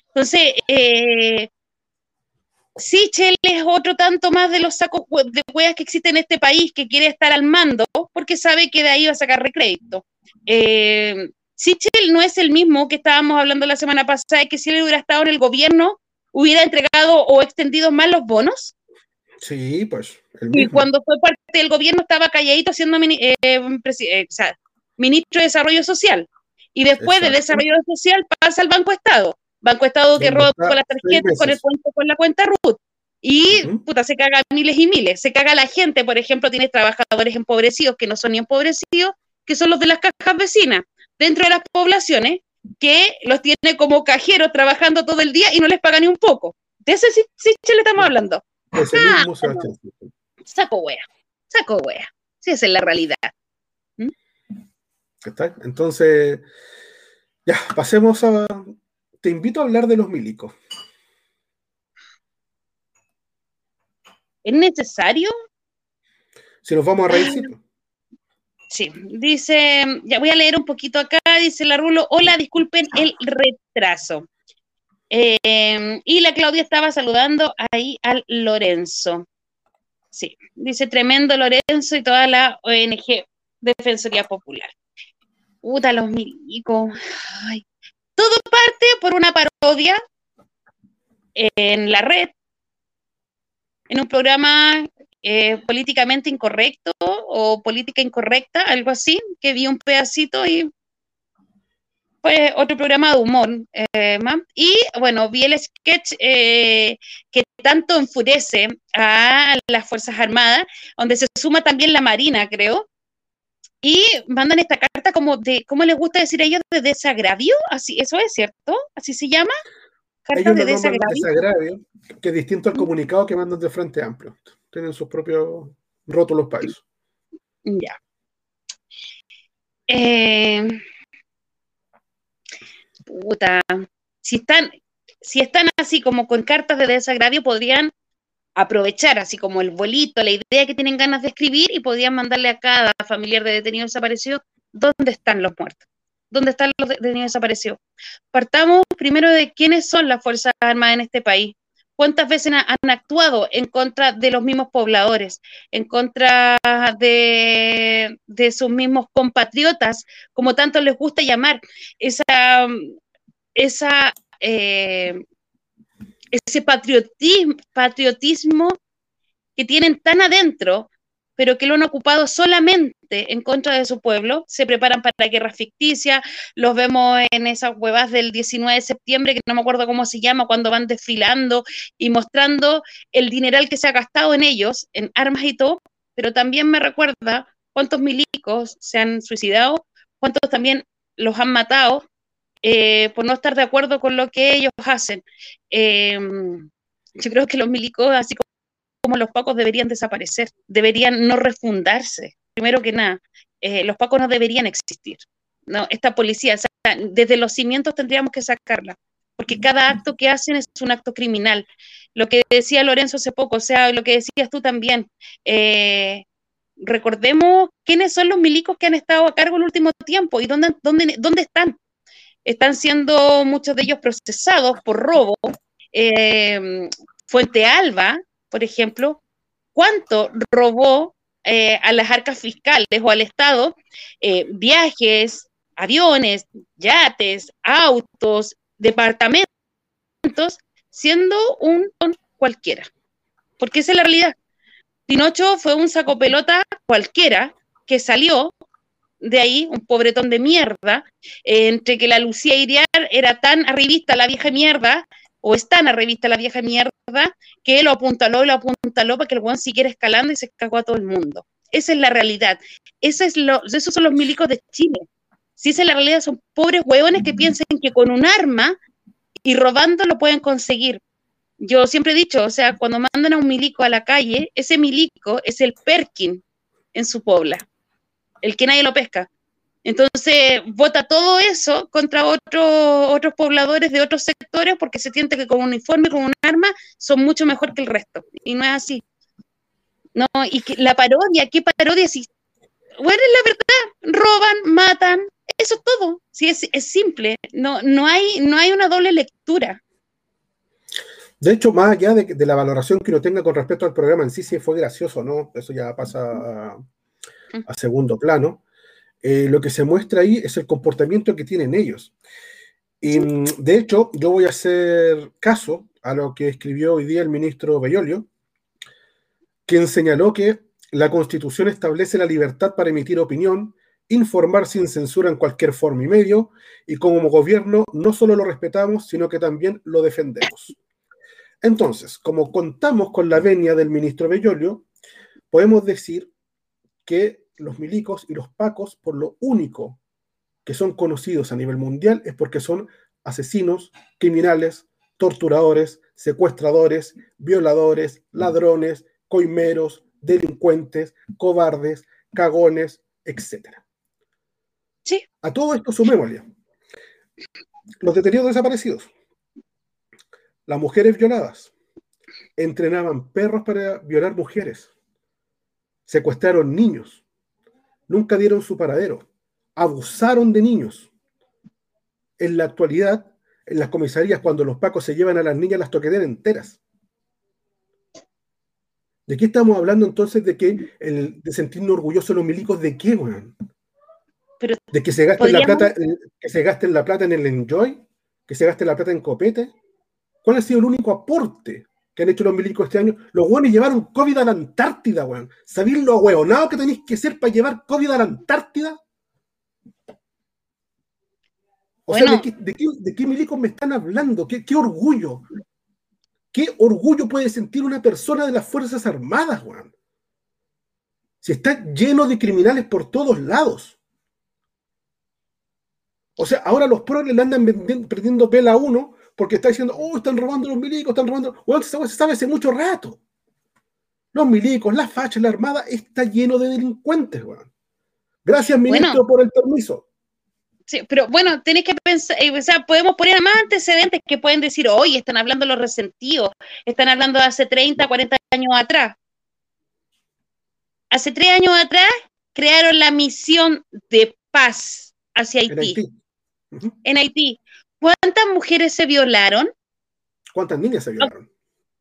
Entonces, eh, Sichel es otro tanto más de los sacos de hueas que existen en este país que quiere estar al mando porque sabe que de ahí va a sacar recrédito. Eh, Sichel no es el mismo que estábamos hablando la semana pasada, que si él hubiera estado en el gobierno, hubiera entregado o extendido más los bonos. Sí, pues. Y cuando fue parte del gobierno estaba calladito siendo eh, eh, ministro de Desarrollo Social. Y después de Desarrollo Social pasa al Banco Estado. Banco Estado que roba con las tarjetas, con el cuento, con la cuenta RUT. Y puta, se caga miles y miles. Se caga la gente, por ejemplo, tienes trabajadores empobrecidos que no son ni empobrecidos, que son los de las cajas vecinas, dentro de las poblaciones, que los tiene como cajeros trabajando todo el día y no les paga ni un poco. De ese sí, sí le estamos hablando. Ah, saco wea, saco wea. Sí, esa es la realidad. ¿Mm? está? Entonces, ya, pasemos a, te invito a hablar de los milicos. ¿Es necesario? Si nos vamos a reír. Sí, dice, ya voy a leer un poquito acá, dice la Rulo, hola, disculpen el retraso. Em, y la Claudia estaba saludando ahí al Lorenzo. Sí, dice tremendo Lorenzo y toda la ONG Defensoría Popular. Puta, los milicos. Todo parte por una parodia en la red, en un programa eh, políticamente incorrecto o política incorrecta, algo así, que vi un pedacito y fue otro programa de humor. Eh, y bueno, vi el sketch eh, que tanto enfurece a las Fuerzas Armadas, donde se suma también la Marina, creo. Y mandan esta carta como de, ¿cómo les gusta decir a ellos? De desagravio, así, eso es cierto, así se llama. Carta de desagravio. Que es distinto al comunicado que mandan de Frente Amplio. Tienen sus propios rótulos para eso. Ya. Eh, puta, si están, si están así como con cartas de desagravio, podrían aprovechar así como el bolito, la idea que tienen ganas de escribir y podrían mandarle a cada familiar de detenido desaparecido dónde están los muertos, dónde están los detenidos desaparecidos. Partamos primero de quiénes son las Fuerzas Armadas en este país. ¿Cuántas veces han actuado en contra de los mismos pobladores, en contra de, de sus mismos compatriotas, como tanto les gusta llamar? Esa, esa eh, ese patriotismo, que tienen tan adentro, pero que lo han ocupado solamente en contra de su pueblo, se preparan para guerras ficticias, los vemos en esas huevas del 19 de septiembre, que no me acuerdo cómo se llama, cuando van desfilando y mostrando el dineral que se ha gastado en ellos, en armas y todo, pero también me recuerda cuántos milicos se han suicidado, cuántos también los han matado eh, por no estar de acuerdo con lo que ellos hacen. Em, yo creo que los milicos, así como los pacos, deberían desaparecer, deberían no refundarse. Primero que nada, eh, los pacos no deberían existir. No, esta policía, desde los cimientos tendríamos que sacarla, porque cada acto que hacen es un acto criminal. Lo que decía Lorenzo hace poco, o sea, lo que decías tú también. Eh, recordemos quiénes son los milicos que han estado a cargo el último tiempo y dónde, dónde, dónde están están siendo muchos de ellos procesados por robo. Eh, Fuente Alba, por ejemplo, ¿cuánto robó eh, a las arcas fiscales o al Estado eh, viajes, aviones, yates, autos, departamentos, siendo un cualquiera? Porque esa es la realidad. Pinocho fue un saco pelota cualquiera que salió de ahí, un pobretón de mierda, entre que la Lucía Iriar era tan arribista la vieja mierda, o es tan arribista la vieja mierda, que lo apuntaló y lo apuntaló para que el guan siguiera escalando y se cagó a todo el mundo. Esa es la realidad. Esos son los milicos de Chile. Si esa es la realidad, son pobres hueones que piensan que con un arma y robando lo pueden conseguir. Yo siempre he dicho, o sea, cuando mandan a un milico a la calle, ese milico es el Perkin en su pobla el que nadie lo pesca. Entonces, vota todo eso contra otros otros pobladores de otros sectores porque se siente que con un uniforme, con un arma, son mucho mejor que el resto. Y no es así. No, y que la parodia, ¿qué parodia? Si, bueno, es la verdad, roban, matan, eso es todo. Sí, es, es simple. No, no, hay, no hay una doble lectura. De hecho, más allá de, la valoración que uno tenga con respecto al programa en sí, si fue gracioso, ¿no? Eso ya pasa a segundo plano, eh, lo que se muestra ahí es el comportamiento que tienen ellos. Y mm, de hecho, yo voy a hacer caso a lo que escribió hoy día el ministro Bellolio, quien señaló que la Constitución establece la libertad para emitir opinión, informar sin censura en cualquier forma y medio, y como gobierno no solo lo respetamos, sino que también lo defendemos. Entonces, como contamos con la venia del ministro Bellolio, podemos decir que los milicos y los pacos, por lo único que son conocidos a nivel mundial, es porque son asesinos, criminales, torturadores, secuestradores, violadores, ladrones, coimeros, delincuentes, cobardes, cagones, etc. Sí. A todo esto sumémosle los detenidos desaparecidos, las mujeres violadas, entrenaban perros para violar mujeres, secuestraron niños, nunca dieron su paradero, abusaron de niños. En la actualidad, en las comisarías, cuando los pacos se llevan a las niñas, las toquetean enteras. ¿De qué estamos hablando entonces? ¿De que el, de sentirnos orgullosos los milicos? ¿De qué, weón? de que se gaste la plata, que se gaste la plata en el enjoy, que se gaste la plata en copete. ¿Cuál ha sido el único aporte que han hecho los milicos este año? Los buenos llevaron COVID a la Antártida, weón. ¿Sabéis lo hueonado que tenéis que ser para llevar COVID a la Antártida? O sea, ¿de qué, de, milicos me están hablando? ¿Qué, orgullo? ¿Qué orgullo puede sentir una persona de las Fuerzas Armadas, weón? Si está lleno de criminales por todos lados. O sea, ahora los pros le andan perdiendo pela a uno porque está diciendo, oh, están robando los milicos, están robando. Bueno, se sabe hace mucho rato. Los milicos, la facha, la armada, está lleno de delincuentes, weón. Gracias, ministro, por el permiso. Sí, pero bueno, tenés que pensar, eh, o sea, podemos poner más antecedentes que pueden decir, hoy están hablando los resentidos, están hablando de hace 30, 40 años atrás. Hace tres años atrás crearon la misión de paz hacia Haití. En Haití. ¿Cuántas mujeres se violaron? ¿Cuántas niñas se violaron?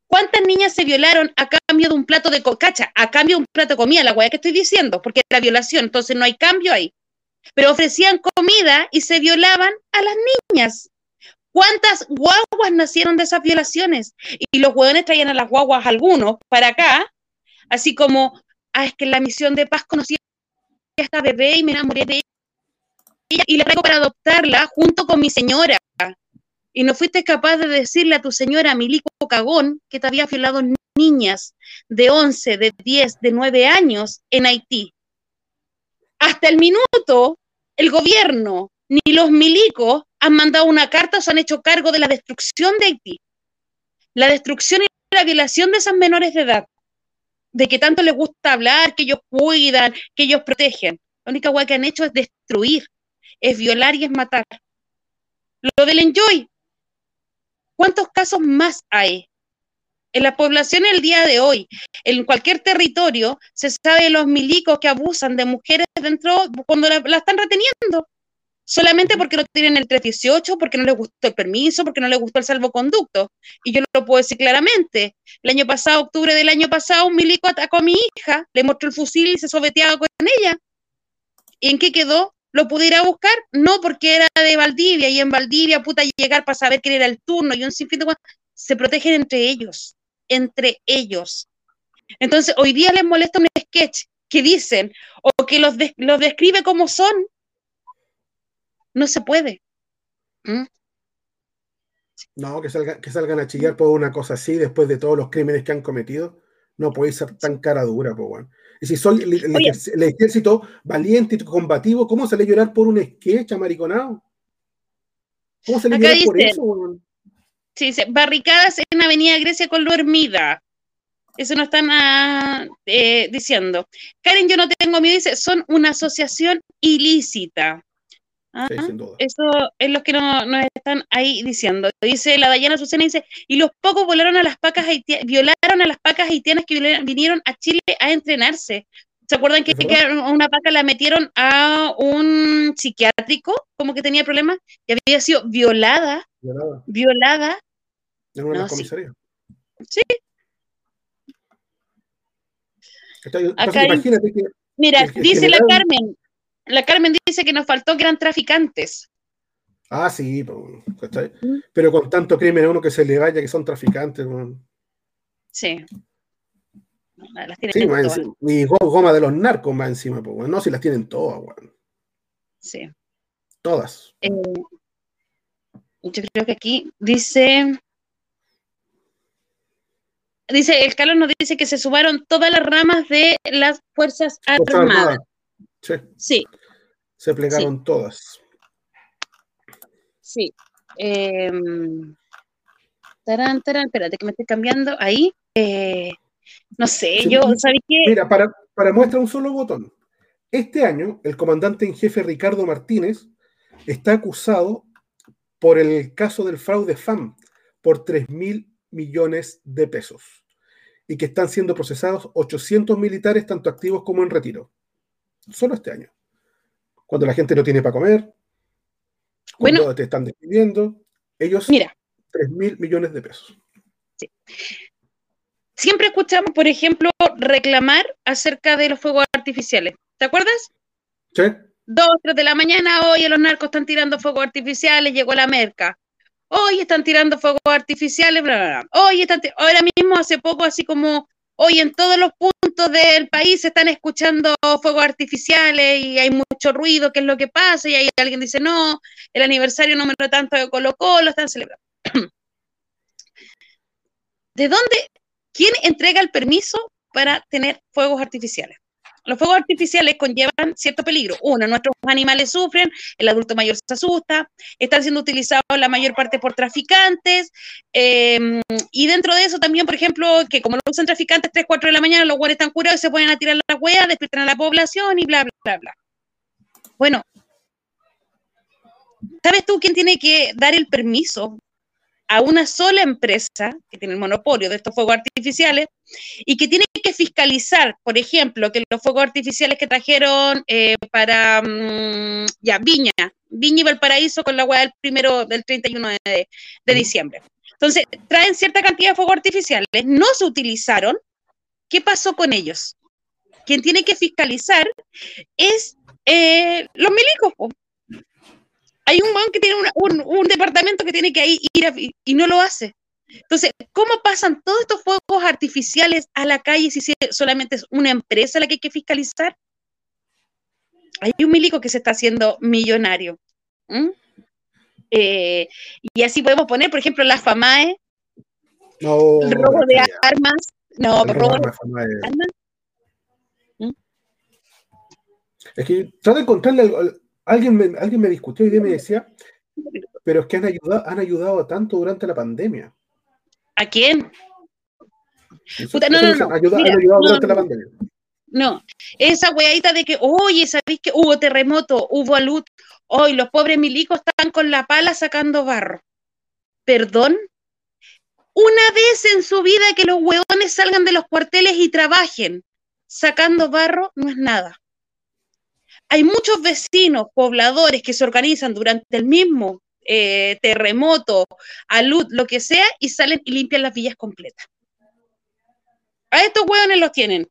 ¿Cuántas niñas se violaron a cambio de un plato de cocacha? A cambio de un plato de comida, la guaya que estoy diciendo, porque la violación, entonces no hay cambio ahí pero ofrecían comida y se violaban a las niñas. ¿Cuántas guaguas nacieron de esas violaciones? Y los hueones traían a las guaguas algunos para acá, así como, ah, es que en la misión de paz conocí a esta bebé y me enamoré de ella y la traigo para adoptarla junto con mi señora. Y no fuiste capaz de decirle a tu señora Milico Cagón que te había violado niñas de 11, de 10, de 9 años en Haití. Hasta el minuto, el gobierno ni los milicos han mandado una carta o se han hecho cargo de la destrucción de Haití. La destrucción y la violación de esas menores de edad. De que tanto les gusta hablar, que ellos cuidan, que ellos protegen. La única cosa que han hecho es destruir, es violar y es matar. Lo del enjoy. ¿Cuántos casos más hay? En la población el día de hoy, en cualquier territorio, se sabe de los milicos que abusan de mujeres dentro cuando la, están reteniendo. Solamente porque no tienen el 318, porque no les gustó el permiso, porque no les gustó el salvoconducto. Y yo lo puedo decir claramente. El año pasado, octubre del año pasado, un milico atacó a mi hija, le mostró el fusil y se sobeteaba con ella. ¿Y en qué quedó? ¿Lo pudiera buscar? No, porque era de Valdivia y en Valdivia, puta, llegar para saber quién era el turno y un sinfín de Se protegen entre ellos entre ellos. Entonces, hoy día les molesta un sketch que dicen o que los, los describe como son. No se puede. ¿Mm? No, que salgan, que salgan a chillar por una cosa así después de todos los crímenes que han cometido. No puede ser tan cara dura, pues, Y si soy el, ejército valiente y combativo, ¿cómo sale a llorar por un sketch, amariconado? ¿Cómo se le llorar por eso, Sí, dice, barricadas en Avenida Grecia con lo Hermida. Eso no están ah, eh, diciendo. Karen, yo no tengo miedo, dice, son una asociación ilícita. Ah, eso es lo que nos están ahí diciendo. Dice la Dayana Susana, dice, y los pocos volaron a las pacas violaron a las pacas haitianas que vinieron a Chile a entrenarse. ¿Se acuerdan que, una paca la metieron a un psiquiátrico, como que tenía problemas, y había sido violada, violada, violada en una comisaría. Sí. mira, dice la Carmen, la Carmen dice que nos faltó gran traficantes. Ah, sí, mm. pero con tanto crimen a uno que se le vaya que son traficantes. Sí. Las tienen sí, y goma de los narcos más encima, pues, no, si las tienen todas, Sí. Todas. Eh, yo creo que aquí dice, Dice, el Carlos nos dice que se sumaron todas las ramas de las Fuerzas Armadas. Sí. sí. Se plegaron todas. Sí. Eh, tarán, tarán, espérate que me estoy cambiando ahí. Eh, no sé, yo, ¿sabes qué? Mira, para, para muestra un solo botón. Este año, el comandante en jefe Ricardo Martínez está acusado por el caso del fraude FAM por 3 mil millones de pesos y que están siendo procesados 800 militares, tanto activos como en retiro. Solo este año. Cuando la gente no tiene para comer, cuando te están despidiendo, ellos, mira, 3 mil millones de pesos. Siempre escuchamos, por ejemplo, reclamar acerca de los fuegos artificiales. ¿Te acuerdas? Sí. Dos, tres de la mañana, oye, los narcos están tirando fuegos artificiales, llegó la merca. Hoy están tirando fuegos artificiales, bla, bla, bla. Hoy están, ahora mismo, hace poco, así como hoy en todos los puntos del país se están escuchando fuegos artificiales y hay mucho ruido, ¿qué es lo que pasa? Y ahí alguien dice, no, el aniversario número tanto de Colo Colo están celebrando. ¿De dónde? ¿Quién entrega el permiso para tener fuegos artificiales? Los fuegos artificiales conllevan cierto peligro. Uno, nuestros animales sufren, el adulto mayor se asusta, están siendo utilizados la mayor parte por traficantes, em, y dentro de eso también, por ejemplo, que como lo usan traficantes 3, 4 de la mañana, los guardias están curados y se pueden a tirar las huellas, despiertan a la población y bla, bla, bla, bla. Bueno, ¿sabes tú quién tiene que dar el permiso a una sola empresa que tiene el monopolio de estos fuegos artificiales y que tiene que fiscalizar, por ejemplo, que los fuegos artificiales que trajeron eh, para mm, ya Viña, Viña y Valparaíso con la hueá del primero del 31 de, de, diciembre. Entonces, traen cierta cantidad de fuegos artificiales, no se utilizaron. ¿Qué pasó con ellos? Quien tiene que fiscalizar es eh, los milicos hay un man que tiene un, departamento que tiene que ir y no lo hace. Entonces, ¿cómo pasan todos estos fuegos artificiales a la calle si solamente es una empresa la que hay que fiscalizar? Hay un milico que se está haciendo millonario. Eh, y así podemos poner, por ejemplo, la FAMAE, no, el robo de armas. No, el robo de armas. Es que trata de encontrarle Alguien me, alguien me discutió y me decía, pero es que han ayudado, han ayudado tanto durante la pandemia. ¿A quién? Puta, no, no, no. Ayuda, han ayudado durante la pandemia. No, esa weadita de que, oye, ¿sabéis que hubo terremoto, hubo luz? Hoy los pobres milicos están con la pala sacando barro. ¿Perdón? Una vez en su vida que los hueones salgan de los cuarteles y trabajen sacando barro no es nada hay muchos vecinos, pobladores que se organizan durante el mismo eh, terremoto, alud, lo que sea, y salen y limpian las villas completas. A estos hueones los tienen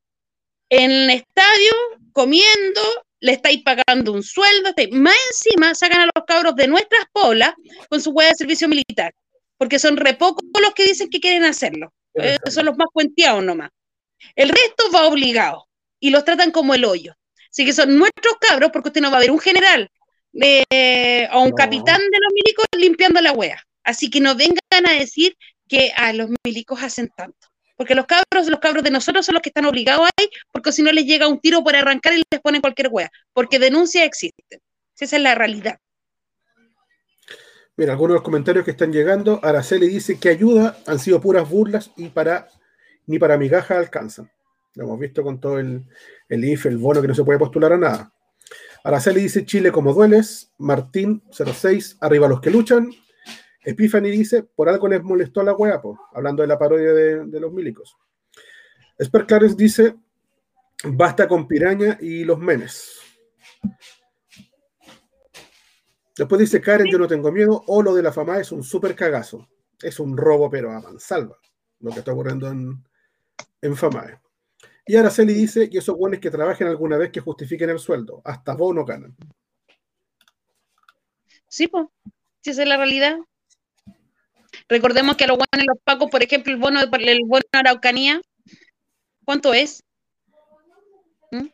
en el estadio, comiendo, le estáis pagando un sueldo, más encima sacan a los cabros de nuestras polas con su hueá de servicio militar, porque son re pocos los que dicen que quieren hacerlo. Eh, son los más cuenteados nomás. El resto va obligado y los tratan como el hoyo. Así que son nuestros cabros, porque usted no va a ver un general eh, o un capitán de los milicos limpiando la wea. Así que no vengan a decir que a los milicos hacen tanto. Porque los cabros, los cabros de nosotros son los que están obligados ahí, porque si no les llega un tiro por arrancar y les ponen cualquier wea. Porque denuncias existen. Esa es la realidad. Mira, algunos de los comentarios que están llegando, Araceli dice que ayuda han sido puras burlas y para ni para migajas alcanzan. Lo hemos visto con todo el, el IF, el bono que no se puede postular a nada. Araceli dice Chile como dueles. Martín 06, arriba los que luchan. Epiphany dice, por algo les molestó a la wea, hablando de la parodia de, los milicos. Esper Clarence dice, basta con piraña y los menes. Después dice Karen, yo no tengo miedo, o lo de la fama es un súper cagazo. Es un robo, pero a mansalva, lo que está ocurriendo en, en Famae. Y Araceli dice que esos buenos que trabajen alguna vez que justifiquen el sueldo, hasta vos no ganan. Sí, pues, si esa es la realidad. Recordemos que a los buenos los pagos, por ejemplo, el bono el bono de Araucanía, ¿cuánto es? ¿Mm?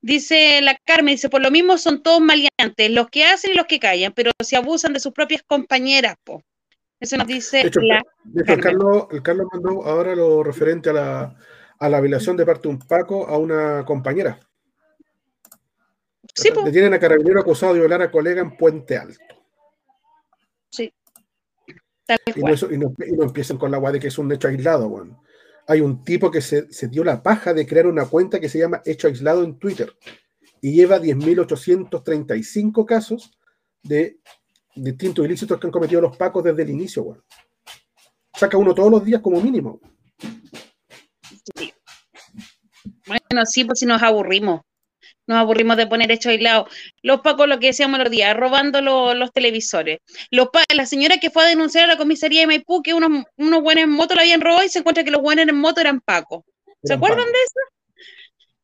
Dice la Carmen, dice, por lo mismo son todos maleantes, los que hacen y los que callan, pero se abusan de sus propias compañeras, po. Eso nos dice la el, Carlos, el Carlos mandó ahora lo referente a la a la violación de parte de un Paco a una compañera. Sí, Detienen a carabinero acusado de violar a colega en Puente Alto. Sí. y, no, empiezan con la guay de que es un hecho aislado, bueno. Hay un tipo que se, dio la paja de crear una cuenta que se llama Hecho Aislado en Twitter y lleva 10.835 casos de distintos ilícitos que han cometido los pacos desde el inicio, bueno. Saca uno todos los días como mínimo. Bueno, sí, pues si nos aburrimos. Nos aburrimos de poner hecho aislado. Los pacos, lo que decíamos los días, robando los televisores. Los la señora que fue a denunciar a la comisaría de Maipú que unos, unos buenos en moto la habían robado y se encuentra que los buenos en moto eran pacos. ¿Se acuerdan de eso?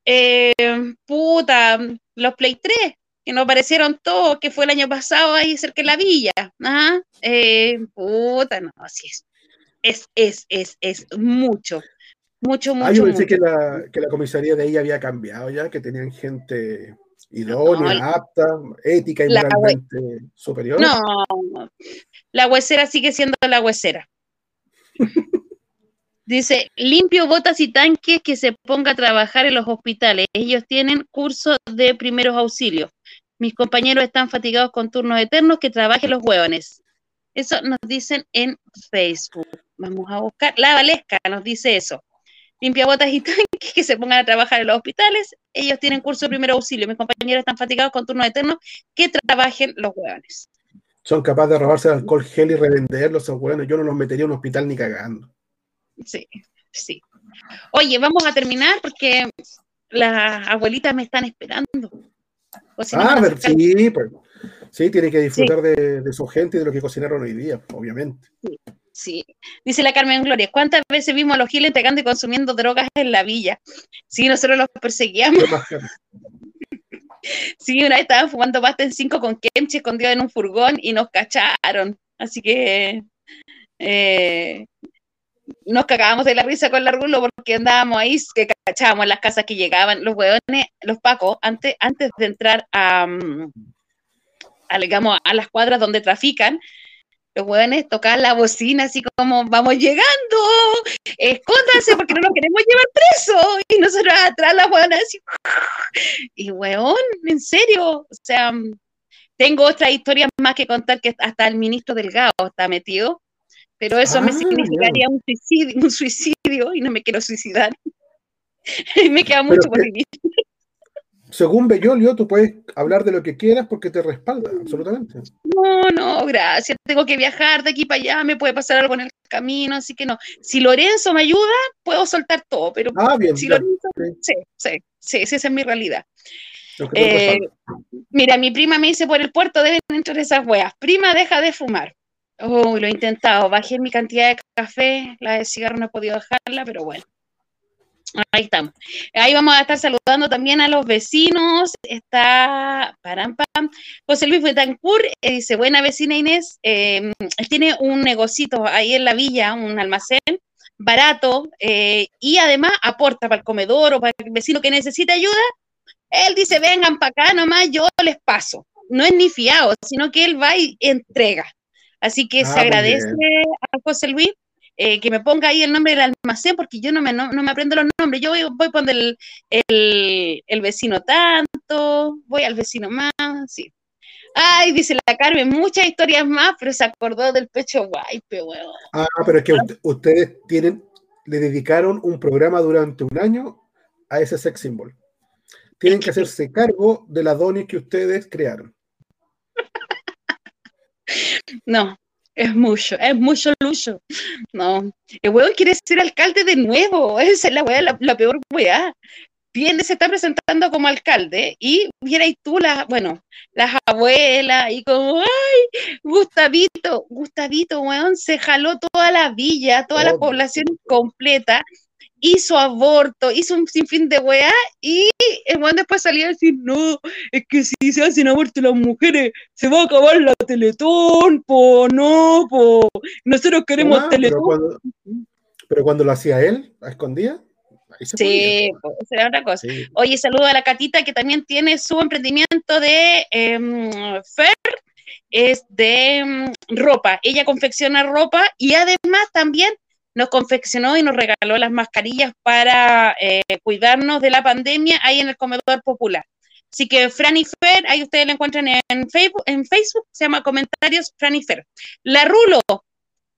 Eh, puta, los Play 3. que no aparecieron todos, que fue el año pasado ahí cerca de la villa. Ajá. Eh, puta, no, así es. Es, es, es, es mucho. Mucho, mucho. Ah, yo pensé Que, la, que la comisaría de ahí había cambiado ya, que tenían gente idónea, apta, ética y moralmente superior. No, la huesera sigue siendo la huesera. Dice, limpio botas y tanques que se ponga a trabajar en los hospitales. Ellos tienen curso de primeros auxilios. Mis compañeros están fatigados con turnos eternos, que trabajen los hueones. Eso nos dicen en Facebook. Vamos a buscar. La Valesca nos dice eso. Limpia botas y tanques que se pongan a trabajar en los hospitales. Ellos tienen curso de primer auxilio. Mis compañeros están fatigados con turnos eternos, que trabajen los hueones. Son capaces de robarse alcohol gel y revenderlos, esos hueones. Yo no los metería en un hospital ni cagando. Sí, sí. Oye, vamos a terminar porque las abuelitas me están esperando. ah, ver, sí, pues, sí, tiene que disfrutar De, su gente y de lo que cocinaron hoy día, obviamente. Sí, sí. Dice la Carmen Gloria, ¿cuántas veces vimos a los giles entregando y consumiendo drogas en la villa? Sí, nosotros los perseguíamos. Sí, una vez estaban fumando pasta en cinco con Kemchi escondido en un furgón y nos cacharon. Así que eh, nos cagábamos de la risa con la rulo porque andábamos ahí, que cachábamos las casas que llegaban, los hueones, los pacos, antes, antes de entrar a, mm, a, digamos, a las cuadras donde trafican, los hueones tocaban la bocina así como, vamos llegando, escóndanse porque no nos queremos llevar preso, y nosotros atrás las hueonas así, y hueón, en serio, o sea, tengo otra historia más que contar que hasta el ministro Delgado está metido, pero eso me ah, significaría un suicidio, un suicidio y no me quiero suicidar. me queda mucho por vivir. Según Bellolio, tú puedes hablar de lo que quieras porque te respalda, absolutamente. No, no, gracias. Tengo que viajar de aquí para allá, me puede pasar algo en el camino, así que no. Si Lorenzo me ayuda, puedo soltar todo, pero ah, bien, si Lorenzo, sí, sí, sí, esa es mi realidad. Eh, mira, mi prima me dice por el puerto deben entrar esas weas. Prima, deja de fumar. Oh, lo he intentado. Bajé mi cantidad de café, la de cigarro no he podido dejarla, pero bueno. Ahí estamos. Ahí vamos a estar saludando también a los vecinos. Está pam José Luis Betancourt eh, dice: Buena vecina Inés. Eh, él tiene un negocito ahí en la villa, un almacén barato eh, y además aporta para el comedor o para el vecino que necesite ayuda. Él dice: Vengan para acá nomás, yo les paso. No es ni fiado, sino que él va y entrega. Así que se ah, agradece a José Luis eh, que me ponga ahí el nombre del almacén, porque yo no me, no, me aprendo los nombres. Yo voy, voy a poner el, el, vecino tanto, voy al vecino más, sí. Ay, dice la Carmen, muchas historias más, pero se acordó del pecho guay, pero bueno. Ah, pero es que ustedes tienen, le dedicaron un programa durante un año a ese sex symbol. Tienen que hacerse cargo de la donis que ustedes crearon. No, es mucho, es mucho lucho. No, el huevo quiere ser alcalde de nuevo. Esa es la weá, la, peor weá. Viene, se está presentando como alcalde y viene tú, la, bueno, las abuelas y como, ay, Gustavito, Gustavito, weón, se jaló toda la villa, toda la oh. población completa hizo aborto, hizo un sinfín de weá y el weón después salía a decir, no, es que si se hacen aborto las mujeres, se va a acabar la Teletón, po, no, po, nosotros queremos ah, Teletón. Pero cuando, lo hacía él, a escondida. sí, será otra cosa. Oye, saludo a la Catita que también tiene su emprendimiento de em, Fer, es de em, ropa. Ella confecciona ropa y además también nos confeccionó y nos regaló las mascarillas para eh, cuidarnos de la pandemia ahí en el comedor popular. Así que Franny Fer, ahí ustedes la encuentran en Facebook, en Facebook, se llama Comentarios Franny Fer. La Rulo,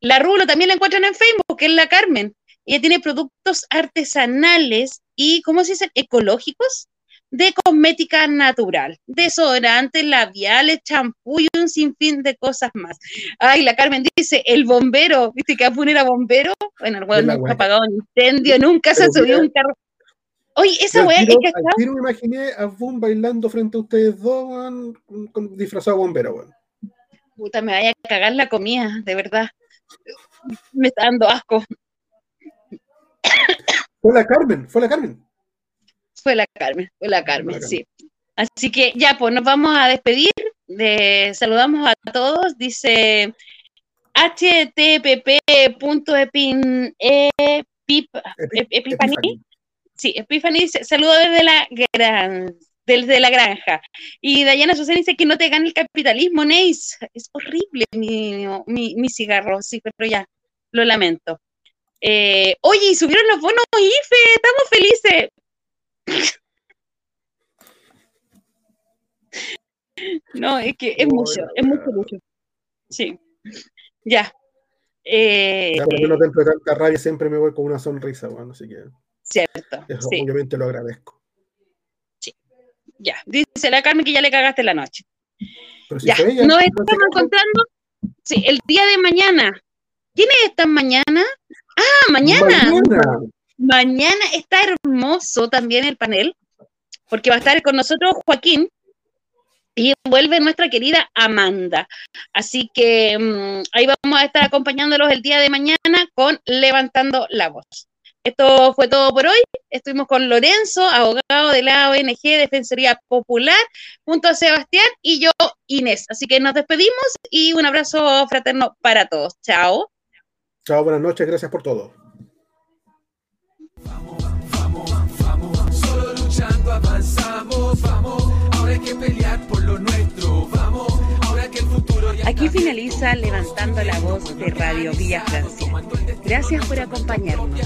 la Rulo también la encuentran en Facebook, que es la Carmen. Ella tiene productos artesanales y, ¿cómo se dice? Ecológicos de cosmética natural, desodorantes, labiales, champú y un sinfín de cosas más. Ay, la Carmen dice, el bombero, ¿viste que Apun era bombero? Bueno, el weón nunca ha apagado un incendio, nunca se subió un carro. Oye, esa weá es que está... me imaginé a Boom bailando frente a ustedes dos, con, disfrazado de bombero, weón. Puta, me vaya a cagar la comida, de verdad. Me está dando asco. Fue la Carmen, fue la Carmen. Fue la Carmen, fue la Carmen, sí. Así que ya, pues nos vamos a despedir. De, saludamos a todos. Dice http.epin Epiphany. Sí, Epiphany saludo desde la gran, desde la granja. Y Dayana Susana dice que no te gane el capitalismo, Neis. Es horrible mi, mi, cigarro, sí, pero ya, lo lamento. Eh, oye, y subieron los bonos IFE, estamos felices. No, es que es mucho, es mucho, mucho. Sí, ya. Eh, ya, lo dentro de tanta rabia siempre me voy con una sonrisa, bueno, así que. Cierto. Obviamente lo agradezco. Sí. Ya, dice la Carmen que ya le cagaste la noche. ya, nos estamos encontrando. Sí, el día de mañana. ¿Quién es esta mañana? Ah, mañana. mañana. Mañana está hermoso también el panel, porque va a estar con nosotros Joaquín, y vuelve nuestra querida Amanda. Así que mm, ahí vamos a estar acompañándolos el día de mañana con Levantando la Voz. Esto fue todo por hoy. Estuvimos con Lorenzo, abogado de la ONG Defensoría Popular, junto a Sebastián y yo, Inés. Así que nos despedimos y un abrazo fraterno para todos. Chao. Chao, buenas noches, gracias por todo. Avanzamos, vamos, ahora hay que pelear por lo nuestro, vamos, Aquí finaliza Levantando la Voz de Radio Villa Francia. Gracias por acompañarnos.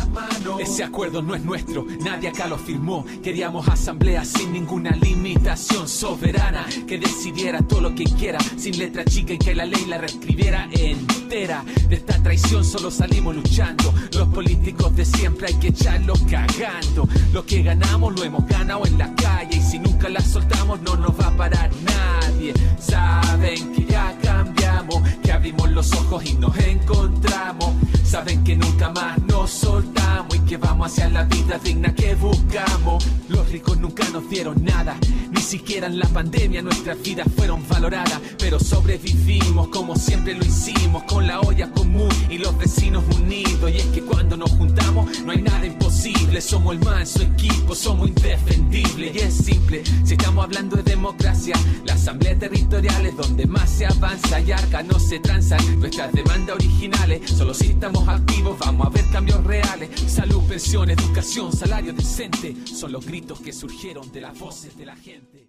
Ese acuerdo no es nuestro, nadie acá lo firmó. Queríamos asamblea sin ninguna limitación soberana que decidiera todo lo que quiera, sin letra chica y que la ley la reescribiera entera. De esta traición solo salimos luchando. Los políticos de siempre hay que echarlos cagando. Lo que ganamos lo hemos ganado en la calle y si nunca la soltamos no nos va a parar nadie. Saben que ya cambiamos, que abrimos los ojos y nos encontramos. Saben que nunca más nos soltamos y que vamos hacia la vida digna que buscamos. Los ricos nunca nos dieron nada, ni siquiera en la pandemia nuestras vidas fueron valoradas, pero sobrevivimos como siempre lo hicimos, con la olla común y los vecinos unidos. Y es que cuando nos juntamos no hay nada imposible, somos el manso equipo, somos indefendibles y es simple. Si estamos hablando de democracia, la asamblea territorial es donde más se avanza y arca no se nuestras demandas originales, solo si estamos activos vamos a ver cambios reales. Salud, pensión, educación, salario decente son los gritos que surgieron de las voces de la gente.